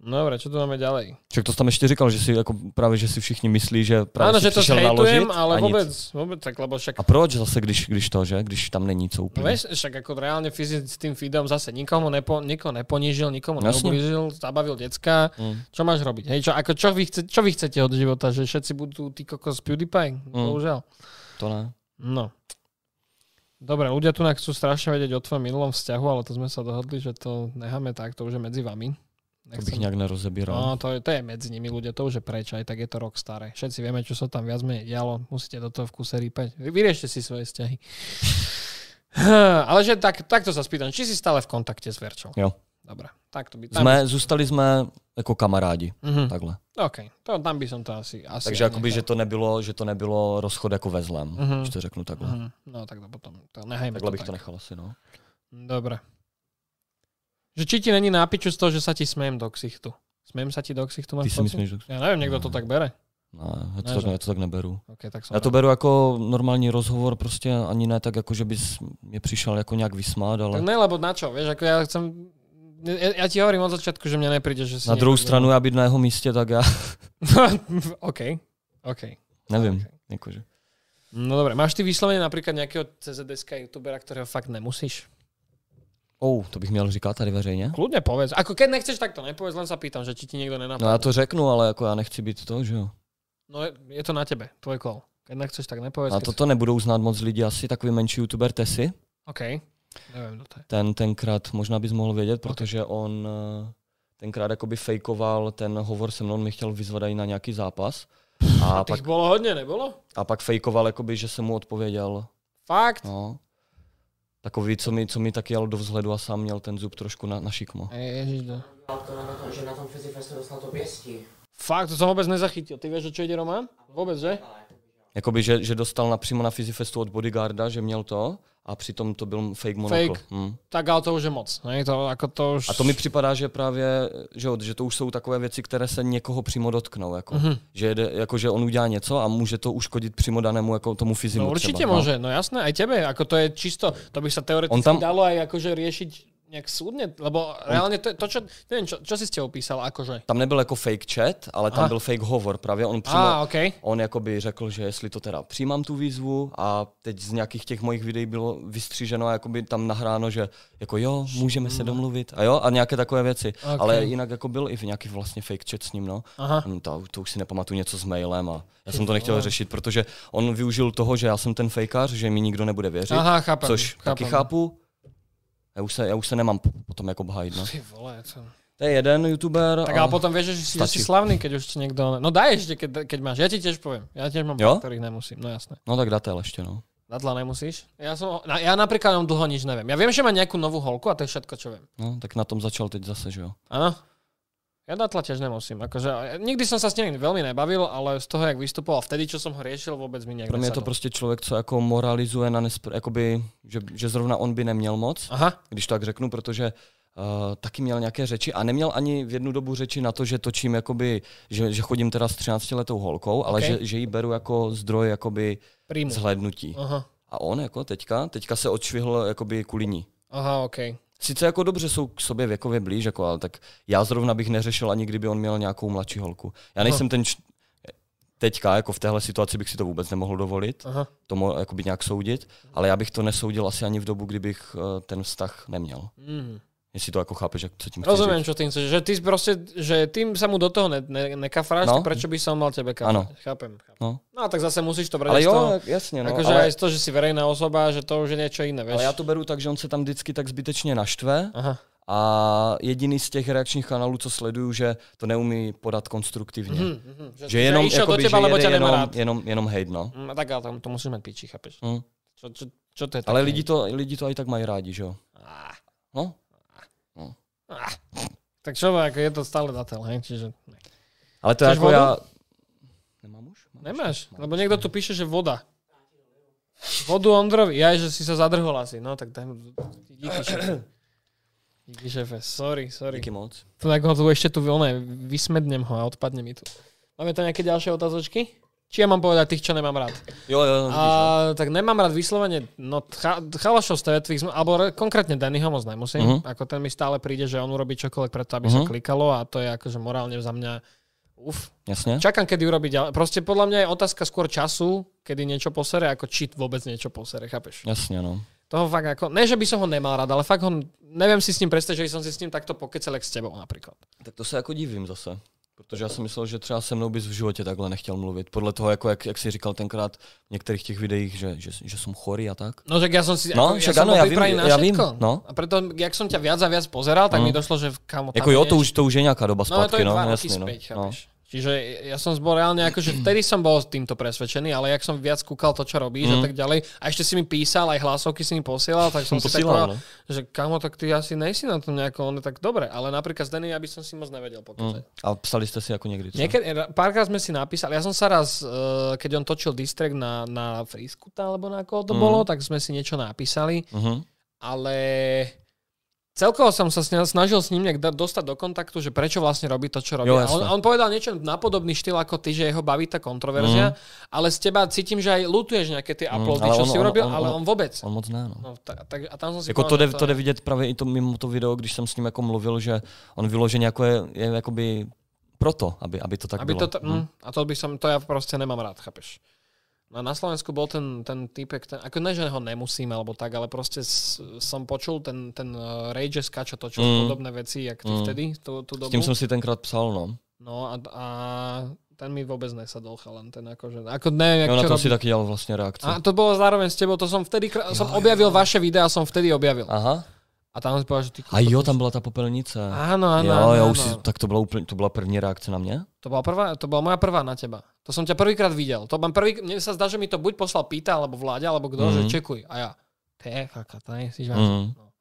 Dobre, čo tu máme ďalej? Však to tam ještě říkal, že si jako právě, že si všichni myslí, že právě Áno, si že to naložit ale vôbec, vôbec tak, lebo však A proč zase, když, když to, že? Když tam není co No úplně? vieš, však ako reálne Fizi s tým feedom zase nikomu nepo, nikoho neponížil, nikomu neublížil, zabavil decka. Mm. Čo máš robiť? Hej, čo, ako, čo, vy chce, čo vy chcete od života? Že všetci budú tí kokos PewDiePie? Mm. Bohužiaľ. To ne. No. Dobre, ľudia tu chcú strašne vedieť o tvojom minulom vzťahu, ale to sme sa dohodli, že to necháme tak, to už je medzi vami. To bych nějak nerozebíral. No, to je, to je medzi nimi ľudia, to už je preč, aj tak je to rok staré. Všetci vieme, čo sa tam viac menej dialo, musíte do toho v kuse rýpať. Vy- Vyriešte si svoje vzťahy. Ale že tak, takto sa spýtam, či si stále v kontakte s Verčou? Jo. Dobre, tak to by tam... Jsme, zůstali jsme jako kamarádi, Mhm. takhle. OK, to, tam by som to asi... asi Takže jakoby, nechal. že to nebylo, že to nebylo rozchod jako ve zlém, Mhm. když to řeknu takhle. Mhm. No tak to potom, to nehajme Takhle to bych tak. to nechal asi, no. Dobre. Že či ti není nápiču z toho, že sa ti smejem do ksichtu? Smejem sa ti do ksichtu? máš Ty si myslíš, že... Ja neviem, niekto to tak bere. Ne, já to, Ne, tak, já to tak neberu. Okay, tak Já to beru jako normální rozhovor, prostě ani ne tak, jako že bys mě přišel jako nějak vysmát, ale Tak ne, lebo na čo, vieš, ako ja chcem... Ja, ja ti hovorím od začiatku, že mne nepríde, že si... na druhou stranu já být na jeho místě, tak já OK, OK. nevím. Ok. Jakože. No dobre, máš ty vyslovene napríklad nejakého CZDSK youtubera, ktorého fakt nemusíš? Oh, to bych měl říkat tady veřejně? Kľudne povedz. Ako keď nechceš, tak to nepovedz, len sa pýtam, že či ti niekto nenapadne. No já to řeknu, ale jako já nechci být to, že jo. No je, je to na tebe, tvoj kol. Keď nechceš, tak nepovedz. A keď- toto nebudou znát moc lidi asi, takový menší youtuber Tesy. OK. Kto to je. Ten tenkrát možná bys mohl vědět, protože on eh, tenkrát jakoby fejkoval ten hovor se mnou, on mi chtěl vyzvat i na nějaký zápas. A, A pak, tých bolo hodne, nebolo? a pak fejkoval, jakoby, že jsem mu odpověděl. Fakt? No. Takový, co mi, co mi tak jel do vzhledu a sám měl ten zub trošku na, na šikmo. Ježiš, no. Dělal to na tom, že na tom Fizifestu dostal to pěstí. Fakt, to som vôbec nezachytil. Ty vieš, o čo ide Roman? Vôbec, že? Jakoby, že, že dostal napřímo na Fizifestu od bodyguarda, že měl to a přitom to byl fake monokl. Fake. Hm. Tak ale to už je moc. Ne? To, ako to už... A to mi připadá, že právě, že, že to už jsou takové věci, které se někoho přímo dotknou. Jako, Mhm. že, jede, jako, že on udělá něco a může to uškodit přímo danému jako tomu fyzimu No určite třeba. môže, no jasné, aj tebe, ako to je čisto, to by sa teoreticky On tam- dalo aj akože riešiť nejak súdne, lebo reálne to, to čo, neviem, čo, čo si ste opísal, akože. Tam nebyl jako fake chat, ale tam Aha. byl fake hovor. Právě on přímo, Á, OK. on jakoby řekl, že jestli to teda přijímám tu výzvu a teď z nějakých těch mojich videí bylo vystříženo a jakoby tam nahráno, že jako jo, můžeme se domluvit a jo, a nějaké takové věci. Ok. Ale jinak jako byl i v nějaký vlastně fake chat s ním, no. Aha. To, to už si nepamatuju něco s mailem a já jsem to nechtěl řešit, protože on využil toho, že já jsem ten fejkař, že mi nikdo nebude věřit, Aha, chápem. což chápem. taky chápu. Já už se, já už se nemám potom jako bhájit, no. Ty vole, to... To je jeden youtuber. Tak ale potom vieš, že si, že si slavný, keď už ti niekto... No daj ešte, keď, keď máš. Ja ti tiež poviem. Ja tiež mám Jo? ktorých nemusím. No jasné. No tak datel ešte, no. Datla nemusíš? Ja, som, na- ja napríklad mám dlho nič neviem. Ja viem, že má nejakú novú holku a to je všetko, čo viem. No, tak na tom začal teď zase, že jo. Áno? Ja Datla tiež nemusím. Akože, nikdy som sa s ním veľmi nebavil, ale z toho, jak vystupoval vtedy, čo som ho riešil, vôbec mi nejak Pro mě je to prostě člověk, co jako moralizuje na nespr- jakoby, že, že zrovna on by neměl moc, Aha, když to tak řeknu, protože uh, taky měl nějaké řeči a neměl ani v jednu dobu řeči na to, že točím jakoby, že, že chodím teda s 13 letou holkou, ale Ok. že, že ji beru jako zdroj jakoby príjmu. zhlédnutí. Aha, A on jako teďka, teďka se odšvihl jakoby kvůli ní. aha, OK. Sice jako dobře jsou k sobě věkově blíž, jako, ale tak já zrovna bych neřešil ani kdyby on měl nějakou mladší holku. Já nejsem ten, č- teďka, jako v téhle situaci bych si to vůbec nemohl dovolit, Aha. to mo- jakoby nějak soudit, ale já bych to nesoudil asi ani v dobu, kdybych eh, ten vztah neměl. Mm. Jestli to jako chápeš, co tím říct. čo tým chceš. Že ty proste, že tým sa mu do toho ne, ne, nekafráš, No. no. prečo by som mal tebe kafrať? Chápem. chápem. No. no a tak zase musíš to brať Ale aj z toho. jo, jasně, no. akože ale, aj z toho, že si verejná osoba, že to už je niečo iné, vieš. ale já to beru tak, že on se tam vždycky tak zbytečně naštve Aha. a jediný z těch reakčních kanálů, co sleduju, že to neumí podat konstruktivně. Mhm, mhm. Že, Že jenom, do jakoby, teba, že lebo jenom, rád. jenom, jenom hate, no. Mm, tak ale tam to musíš mať piči, chápeš? Hm. Čo, čo, čo to je Ale lidi to, lidi to i tak mají rádi, že jo. Ah, No, ah. Tak čo, ako je to stále datel, hej? Čiže ale to je Chceš vodu? já... Nemám už? Mám nemáš? Mám. lebo niekto tu píše, že voda. Vodu Ondrovi, ja, že si sa zadrhol asi. No tak daj mu, díky šefe. Díky šefe, sorry, sorry. Díky moc. To tak ho tu ešte tu vysmednem ho a odpadne mi tu. Máme tam nejaké ďalšie otázočky? Či ja mám povedať tých, čo nemám rád? Jo, jo. A, tak nemám rád vyslovene, no cha, chalašov z TV, sme- alebo re, konkrétne Dannyho moc nemusím. Mhm. Ako ten mi stále príde, že on urobí čokoľvek preto, aby sa Mhm. klikalo a to je akože morálne za mňa uf. Jasně. Čakám, kedy urobí ďalej. Proste podľa mňa je otázka skôr času, kedy niečo posere, ako či vôbec niečo posere, chápeš? Jasně, no. Toho fakt ako, ne, že by som ho nemal rád, ale fakt ho, neviem si s ním predstaviť, že by som si s ním takto pokecel, jak s tebou napríklad. Tak to se jako divím zase. Protože já jsem myslel, že třeba se mnou bys v životě takhle nechtěl mluvit. Podle toho, jako jak, jak jsi říkal tenkrát v některých těch videích, že, že, že jsem chorý a tak. No, že ja som si, No, ako, ja však som áno, bol ja vím, na ja vím, no. A preto, jak som ťa viac a viac pozeral, tak Mm. mi došlo, že kamo, tam Jako jo, to už, to už je nějaká doba No, ale to zpátky, je no, dva roky jasně, no. no. Čiže ja som bol reálne ako, že vtedy som bol s týmto presvedčený, ale jak som viac kúkal to, čo robíš Mm. a tak ďalej, a ešte si mi písal, aj hlasovky si mi posielal, tak som si tak Posílal, povedal, no. že kamo, tak ty asi nejsi na tom nejako, on je tak dobre, ale napríklad s Danny ja by som si moc nevedel Mm. pokúšať. A psali jste si někdy třeba? Niekedy, párkrát sme si napísali, ja som sa raz, eh, keď on točil distrekt na, na Friskuta, alebo na koho to Mm. bolo, tak sme si niečo napísali, Mhm. ale celkovo som sa s snažil s ním nejak dostať do kontaktu, že prečo vlastne robí to, čo robí. Jo, on, on povedal niečo na podobný štýl ako ty, že jeho baví tá kontroverzia, ale z teba cítim, že aj lutuješ nejaké tie uploady, Mm. čo on- si on- urobil, on- ale on- on vôbec. On moc ne, no. No, ta, tak, a tam som si Jako to jde, povedal, to jde vidět právě i to mimo to video, když jsem s ním jako mluvil, že on vyloženě jako je, je jakoby proto, aby, aby to tak aby bylo. to, mm, a to by som, to ja proste nemám rád, chápeš? No a na Slovensku bol ten, ten typek, ten, ako ne, že ho nemusím, alebo tak, ale proste s, som počul ten, ten uh, Rage SK, čo točil Mm. podobné veci, jak ty Mm. vtedy, tú, tú S dobu. tím jsem si tenkrát psal, no. No a, a ten mi vôbec nesadol, chalan, ten akože, ako neviem, jak Jo, na to si taky dělal vlastně reakci. A to bolo zároveň s tebou, to som vtedy, kr- som objavil vaše videa, som vtedy objavil. Aha. A tam si povedal, že ty... A jo, tam byla ta popelnice. Áno, áno, jo, já áno. už si, tak to byla úplně, to byla první reakce na mě? To bola, prvá, to bola moja prvá na teba. To som ťa prvýkrát videl. To mám prvý, mne sa zdá, že mi to buď poslal Pýta, alebo Vláďa, alebo kto, Mhm. že čekuj. A ja, ty, kaka, to nejsi vážne. Mm.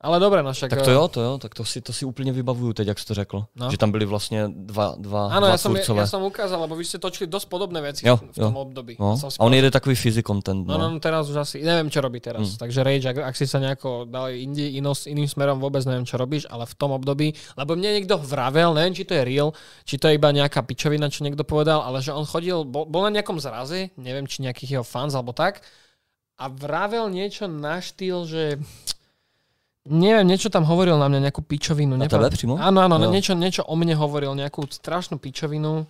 Ale dobre, no však... Tak to jo, to jo, tak to si, to si úplně vybavuju teď, jak jsi to řekl. No. Že tam byli vlastně dva, dva, Áno, dva ja som, tvůrcové. ja som ukázal, lebo vy ste točili dosť podobné veci Jo, v tom jo. období. No. A on jede takový physic content, No, no. no, teraz už asi, neviem, čo robí teraz. Mm. Takže Rage, ak, ak si sa nejako dali indi, ino, iným smerom, vôbec neviem, čo robíš, ale v tom období, lebo mne niekto vravel, neviem, či to je real, či to je iba nejaká pičovina, čo niekto povedal, ale že on chodil, bol, bol na nejakom zraze, neviem, či nejakých jeho fans alebo tak, a vravel niečo na štýl, že neviem, niečo tam hovoril na mňa, nejakú pičovinu. Na tebe přímo? Áno, áno, Jo. niečo, niečo o mne hovoril, nejakú strašnú pičovinu,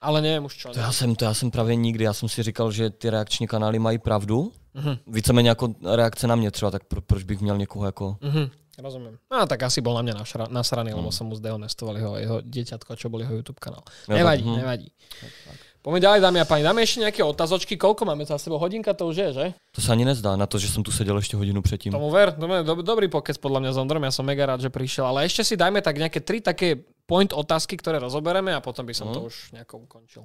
ale neviem už čo. To já, jsem, to já jsem právě nikdy, já jsem si říkal, že ty reakční kanály mají pravdu. Mhm. Víceméně jako reakce na mě třeba, tak pro, proč bych měl někoho jako... Mhm, rozumiem. No tak asi bol na mňa našra, nasraný, lebo Mm. som mu zdehonestoval jeho, jeho dieťatko, čo bol jeho YouTube kanál. Jo, nevadí, tak, hm. nevadí. Poďme ďalej, dámy a páni. Dáme ešte nejaké otázočky. Koľko máme za sebou? Hodinka to už je, že? To se ani nezdá na to, že jsem tu seděl ještě hodinu předtím. Tomu ver, to je do, dobrý pokec podľa mňa s Ondrom, ja som mega rád, že prišiel, ale ešte si dajme tak nejaké tri také point otázky, ktoré rozobereme a potom by som Mhm. to už nejako ukončil.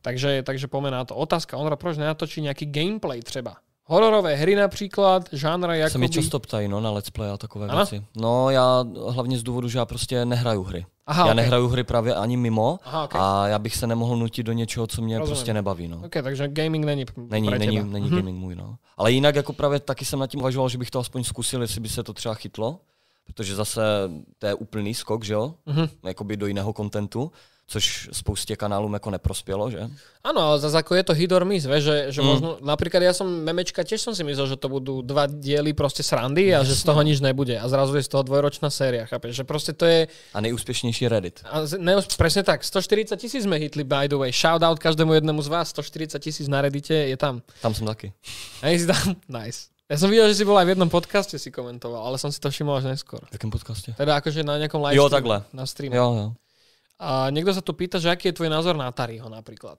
Takže, takže poďme na to. Otázka, Ondra, proč nenatočí nejaký gameplay třeba? Hororové hry například, žánra Se mi často ptají no, na let's play a takové Ano? věci. No já hlavně z důvodu, že já prostě nehraju hry. Aha, já okay. nehraju hry právě ani mimo Aha, okay. a já bych se nemohl nutit do něčeho, co mě Rozumím. prostě nebaví. No. OK, takže gaming není Není, není, není Mhm. gaming můj, no. Ale jinak jako právě taky jsem nad tím uvažoval, že bych to aspoň zkusil, jestli by se to třeba chytlo, protože zase to je úplný skok, že jo, Mhm. jakoby do jiného kontentu, což spoustě kanálům jako neprospělo, že? Áno, ale zase ako je to hit or miss, vieš, že, že Mm. možno, napríklad ja som memečka, tiež som si myslel, že to budú dva diely proste srandy a že z toho nič nebude a zrazu je z toho dvojročná séria, chápeš, že proste to je, A nejúspěšnější Reddit. a ne, presne tak, 140 tisíc sme hitli, by the way, shout out každému jednému z vás, 140 tisíc na Reddite je tam. Tam jsem taky. Hej, tam, nice. Ja som videl, že si bol aj v jednom podcaste si komentoval, ale som si to všimol až neskôr. V jakém podcastě? Teda akože na nejakom live Jo, takhle. na stream. Jo, jo. A niekto sa tu pýta, že aký je tvoj názor na Tariho napríklad.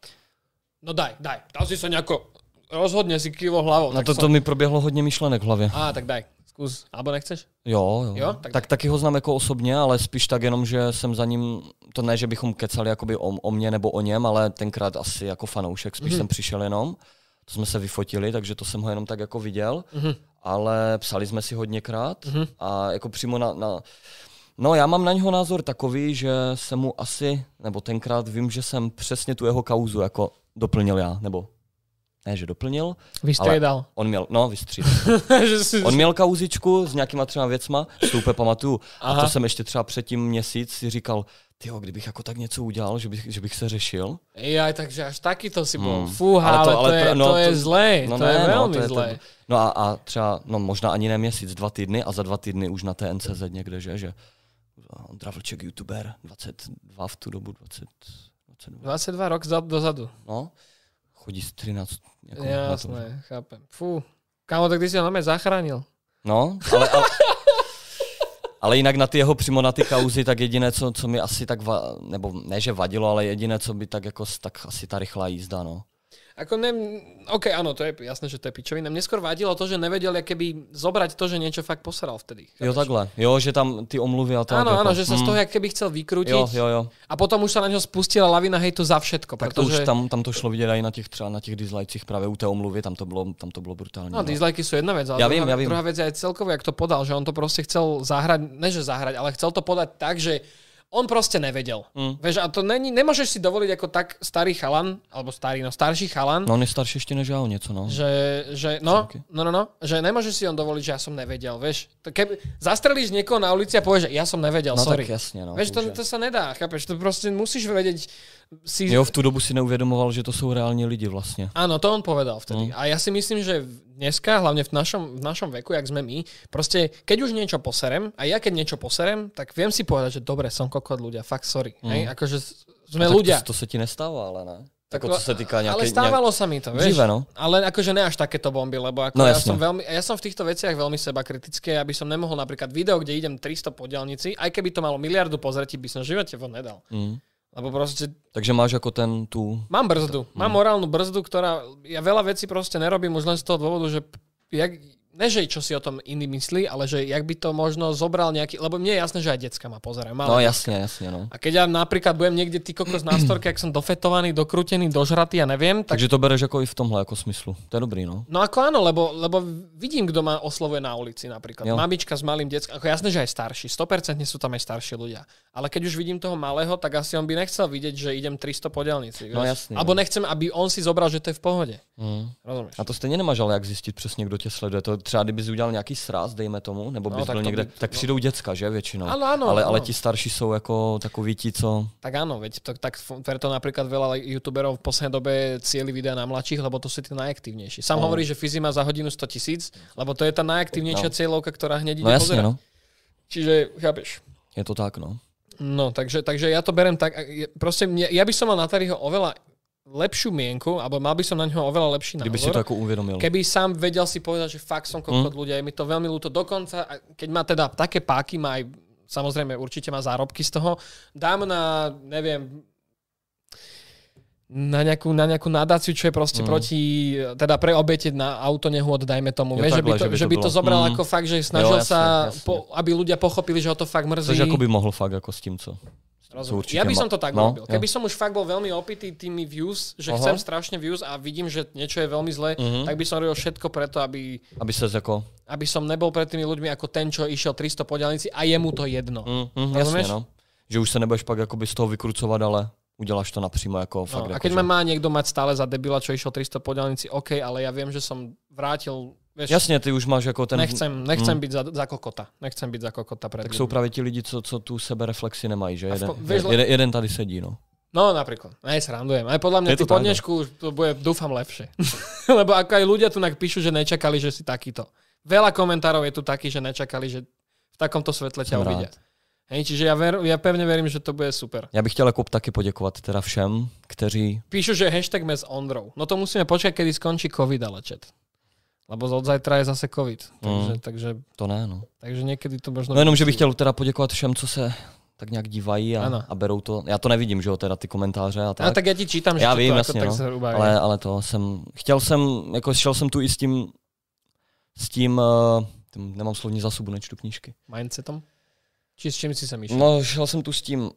No daj, daj. Tam si sa nejako rozhodne si kivo hlavou. Na tak to, to som... mi proběhlo hodně myšlenek v hlavě. Á, tak daj. Skús. Alebo nechceš? Jo, jo. Jo? Tak, Tak- tak taky ho znám jako osobně, ale spíš tak jenom, že jsem za ním, to ne, že bychom kecali jakoby o, o mně nebo o něm, ale tenkrát asi jako fanoušek, spíš Mhm. jsem přišel jenom. To jsme se vyfotili, takže to jsem ho jenom tak jako viděl, Mhm. ale psali jsme si hodněkrát Mhm. a jako přímo na, na No já mám na něho názor takový, že jsem mu asi, nebo tenkrát vím, že jsem přesně tu jeho kauzu jako doplnil já, nebo ne, že doplnil, Vystriedal. on měl, no vystřídal. On měl kauzičku s nějakýma třeba věcma, to úplně pamatuju. A Aha. to jsem ještě třeba předtím měsíc si říkal, tyjo, kdybych jako tak něco udělal, že bych, že bych se řešil. Jaj, takže až takýto si bol. Hmm. Fúha, ale, Ale to- to, ale je, pra- no to je to- zlé. no to ne, je no, veľmi to je to- zlé. No a, a třeba, no možná ani ne měsíc, dva týdny a za dva týdny už na té NCZ někde, že, že Ondra Vlček, youtuber, 22 v tu dobu, 20, 22. 22 rok za- dozadu. No, chodí z 13. Jako na. Jasné, chápem. Fú. Kámo, tak ty si ho normálne zachránil. No, ale, ale, ale jinak na ty jeho přímo na ty kauzy, tak jediné, co, co mi asi tak, va, nebo ne, že vadilo, ale jediné, co by tak jako, tak asi ta rychlá jízda, no. Ako ne, OK, áno, to je jasné, že to je pičovina. Mne skôr vadilo to, že nevedel keby zobrať to, že niečo fakt posral vtedy. Jo, Chápeš? takhle. Jo, že tam ty omluvy a tak. Áno, áno, že sa z hm, toho jak keby chcel vykrútiť Jo, jo, jo. a potom už sa na ňo spustila lavina hejtu za všetko. Tak to už tam, tam to šlo vidět i na těch třeba na těch dislikecích právě u té omluvy, tam to bylo, tam to bylo brutální. No, dislikey sú jedna vec, ale Ja druhá, vím, ja vím. druhá vec je aj celkovo, jak to podal, že on to proste chcel zahrať, ne že zahrať, ale chcel to podať tak, že on proste nevedel. Mm. Vieš, a to není, nemôžeš si dovoliť ako tak starý chalan, alebo starý, no starší chalan, No on je starší ještě než já o něco, no. že, že no, no, no, no, že nemôžeš si on dovoliť, že ja som nevedel, vieš. Keby zastrelíš niekoho na ulici a povieš, že ja som nevedel, No sorry. tak jasně, no. Vieš, to, to sa nedá, chápeš, to proste musíš vedieť si... Jo, v tu dobu si neuvědomoval, že to jsou reální lidi vlastně. Áno, to on povedal vtedy. Mm. A ja si myslím, že dneska, hlavne v našom, v našom veku, jak sme my, proste keď už niečo poserem, a ja keď niečo poserem, tak viem si povedať, že dobre, som kokot ľudia, fakt sorry. Mm. Hej? Akože s- sme A tak ľudia. To, to se ti nestává, ale ne. Tak Jako co se týká nějaké... ale stávalo sa mi to, vieš. Dříve, no. Ale akože ne až takéto bomby, lebo ako No ja, jasne. som veľmi, ja som v týchto veciach veľmi seba kritický, aby som nemohol napríklad video, kde idem 300 po diaľnici, aj keby to malo miliardu pozretí, by som v živote von nedal. Mm. Lebo proste Takže máš jako ten tu... Mám brzdu. Mám morálnu brzdu, ktorá... Ja veľa vecí proste nerobím už len z toho dôvodu, že jak, ne, že čo si o tom iný myslí, ale že jak by to možno zobral nejaký... Lebo mne je jasné, že aj decka ma pozerajú. No malé jasně, jasně, no. A keď ja napríklad budem niekde ty kokos na storke, ak som dofetovaný, dokrútený, dožratý a neviem, tak... Takže to bereš jako i v tomhle jako smyslu. To je dobrý, no. No ako áno, lebo, lebo vidím, kto ma oslovuje na ulici napríklad. Jo. Mamička s malým deckom, ako jasné, že aj starší, 100% sú tam aj starší ľudia. Ale keď už vidím toho malého, tak asi on by nechcel vidieť, že idem 300 po diaľnici. No vieš. jasný, Alebo no. nechcem, aby on si zobral, že to je v pohode. Mm. Rozumieš? A to stejně nemáš ale jak zjistit přesně, kdo tě sleduje. To třeba kdybys udělal nějaký sráz, dejme tomu, nebo No, bys byl to někde, by- tak no. přijdou děcka, že většinou. Áno, áno, ale, ale áno. ti starší jsou jako takoví ti, co... Tak áno, veď to, tak preto napríklad veľa youtuberov v poslednej dobe cieli videa na mladších, lebo to sú tí najaktívnejší. Sám No. hovorí, že Fizi má za hodinu 100 tisíc, lebo to je tá najaktívnejšia No. cieľovka, ktorá hneď ide No jasně, no. Čiže, chápeš? Je to tak, no. No, takže, takže ja to berem tak, proste mne, ja by som mal na Tariho oveľa lepšiu mienku, alebo mal by som na ňo oveľa lepší Kdyby si to názor. jako uvědomil. Keby sám vedel si povedať, že fakt som kokot Mm. ľudia, je mi to veľmi ľúto. Dokonca, a keď má teda také páky, má aj, samozrejme určite má zárobky z toho, dám na, neviem, na nejakú, na nejakú nadáciu, čo je proste Mm. proti, teda pre obete na auto nehôd, dajme tomu. Jo, Vieš, že, by takhle, to, že by že to by to zobral Mm. ako fakt, že snažil Jo, jasne, sa, jasne. Po, aby ľudia pochopili, že ho to fakt mrzí. Což jako by mohl fakt jako s tím, co. Rozumiem. Ja by som to tak no, robil. jo. Keby som už fakt bol veľmi opitý tými views, že Aha. chcem strašne views a vidím, že niečo je veľmi zlé, Mhm. tak by som robil všetko preto, aby, Aby se jako... aby som nebol pred tými ľuďmi ako ten, čo išiel 300 po a je mu to jedno. Mm, mm, Rozumieš? jasně, no. Že už se nebudeš pak jakoby z toho vykrucovat, ale uděláš to napřímo jako fakt. No, a jako, keď že... má niekto mať stále za debila, čo išiel 300 po OK, ale ja viem, že som vrátil, vieš, Jasně, ty už máš jako ten... nechcem, nechcem Mm. byť za, za kokota. Nechcem byť za kokota Tak jsou právě ti lidi, co, co tu sebereflexi nemají, že? Jeden, vieš, le- jeden, jeden tady sedí, no. No napríklad. Aj srandujem. Aj podľa mňa tak, no. dnešku to bude, dúfam, lepšie. Lebo ako aj ľudia tu píšu, že nečakali, že si takýto. Veľa komentárov je tu taký, že nečakali, že v takomto svetle ťa uvidia. Hej, čiže ja, ver, ja pevne verím, že to bude super. Já bych chtěl jako taky poděkovat teda všem, kteří... Píšu, že hashtag s Ondrou. No to musíme počkať, kedy skončí COVID, ale chat. Lebo od zajtra je zase COVID. Takže, Mm. takže, To ne, no. takže niekedy to možno... No jenom, že bych chtěl teda poděkovat všem, co se tak nějak dívají Ano. a, a berou to. Já to nevidím, že jo, teda ty komentáře a tak. A tak ja ti čítam, že Já vím, to jasně, tak no. zhruba je. ale, ale to jsem, chtěl jsem, jako šel jsem tu i s tím, s tím, uh, tím nemám slovní zásobu, nečtu knížky. Mindsetom? Či s čím si sa myšlel? No, šel jsem tu s tím,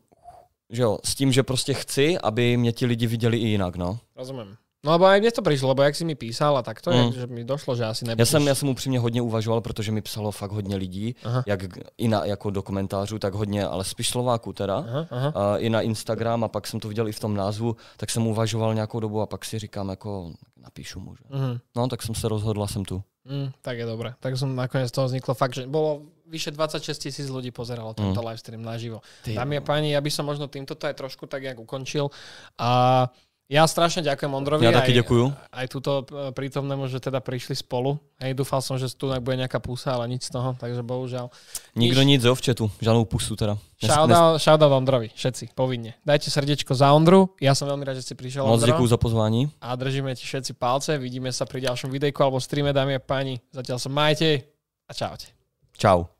že jo, s tím, že prostě chci, aby mě ti lidi viděli i jinak, no. Rozumiem. No lebo aj mne to prišlo, lebo jak si mi písal a tak to Mm. že mi došlo, že asi Já nebudeš... jsem, já jsem upřímně hodně uvažoval, protože mi psalo fakt hodně lidí, Aha. jak i na, jako do komentářů, tak hodně, ale spíš Slováků teda. Aha, aha. a i na Instagram a pak jsem to viděl i v tom názvu, tak jsem uvažoval nějakou dobu a pak si říkám, jako napíšu mu, že? Mhm. No, tak jsem se rozhodl a jsem tu. Mm, tak je dobré. Tak som nakoniec z toho vzniklo fakt, že bolo vyše 26 tisíc ľudí pozeralo tento Mm. livestream naživo. Ty, Dámy a páni, ja by som možno týmto to aj trošku tak jak ukončil. A ja strašne ďakujem Ondrovi. Já taky aj, děkuju. aj túto e, prítomnému, že teda prišli spolu. Hej, dúfal som, že tu bude nejaká pusa, ale nič z toho, takže bohužiaľ. Nikdo Nič. nic, jo, v chatu. Žádnou pusu teda. Nes- Shoutout, shoutout Ondrovi, všetci, povinne. Dajte srdiečko za Ondru, ja som veľmi rád, že si prišiel, Moc Ondro. za pozvání. A držíme ti všetci palce, vidíme sa pri ďalšom videjku alebo streame, dámy a páni. Zatiaľ sa majte a čaute. Čau.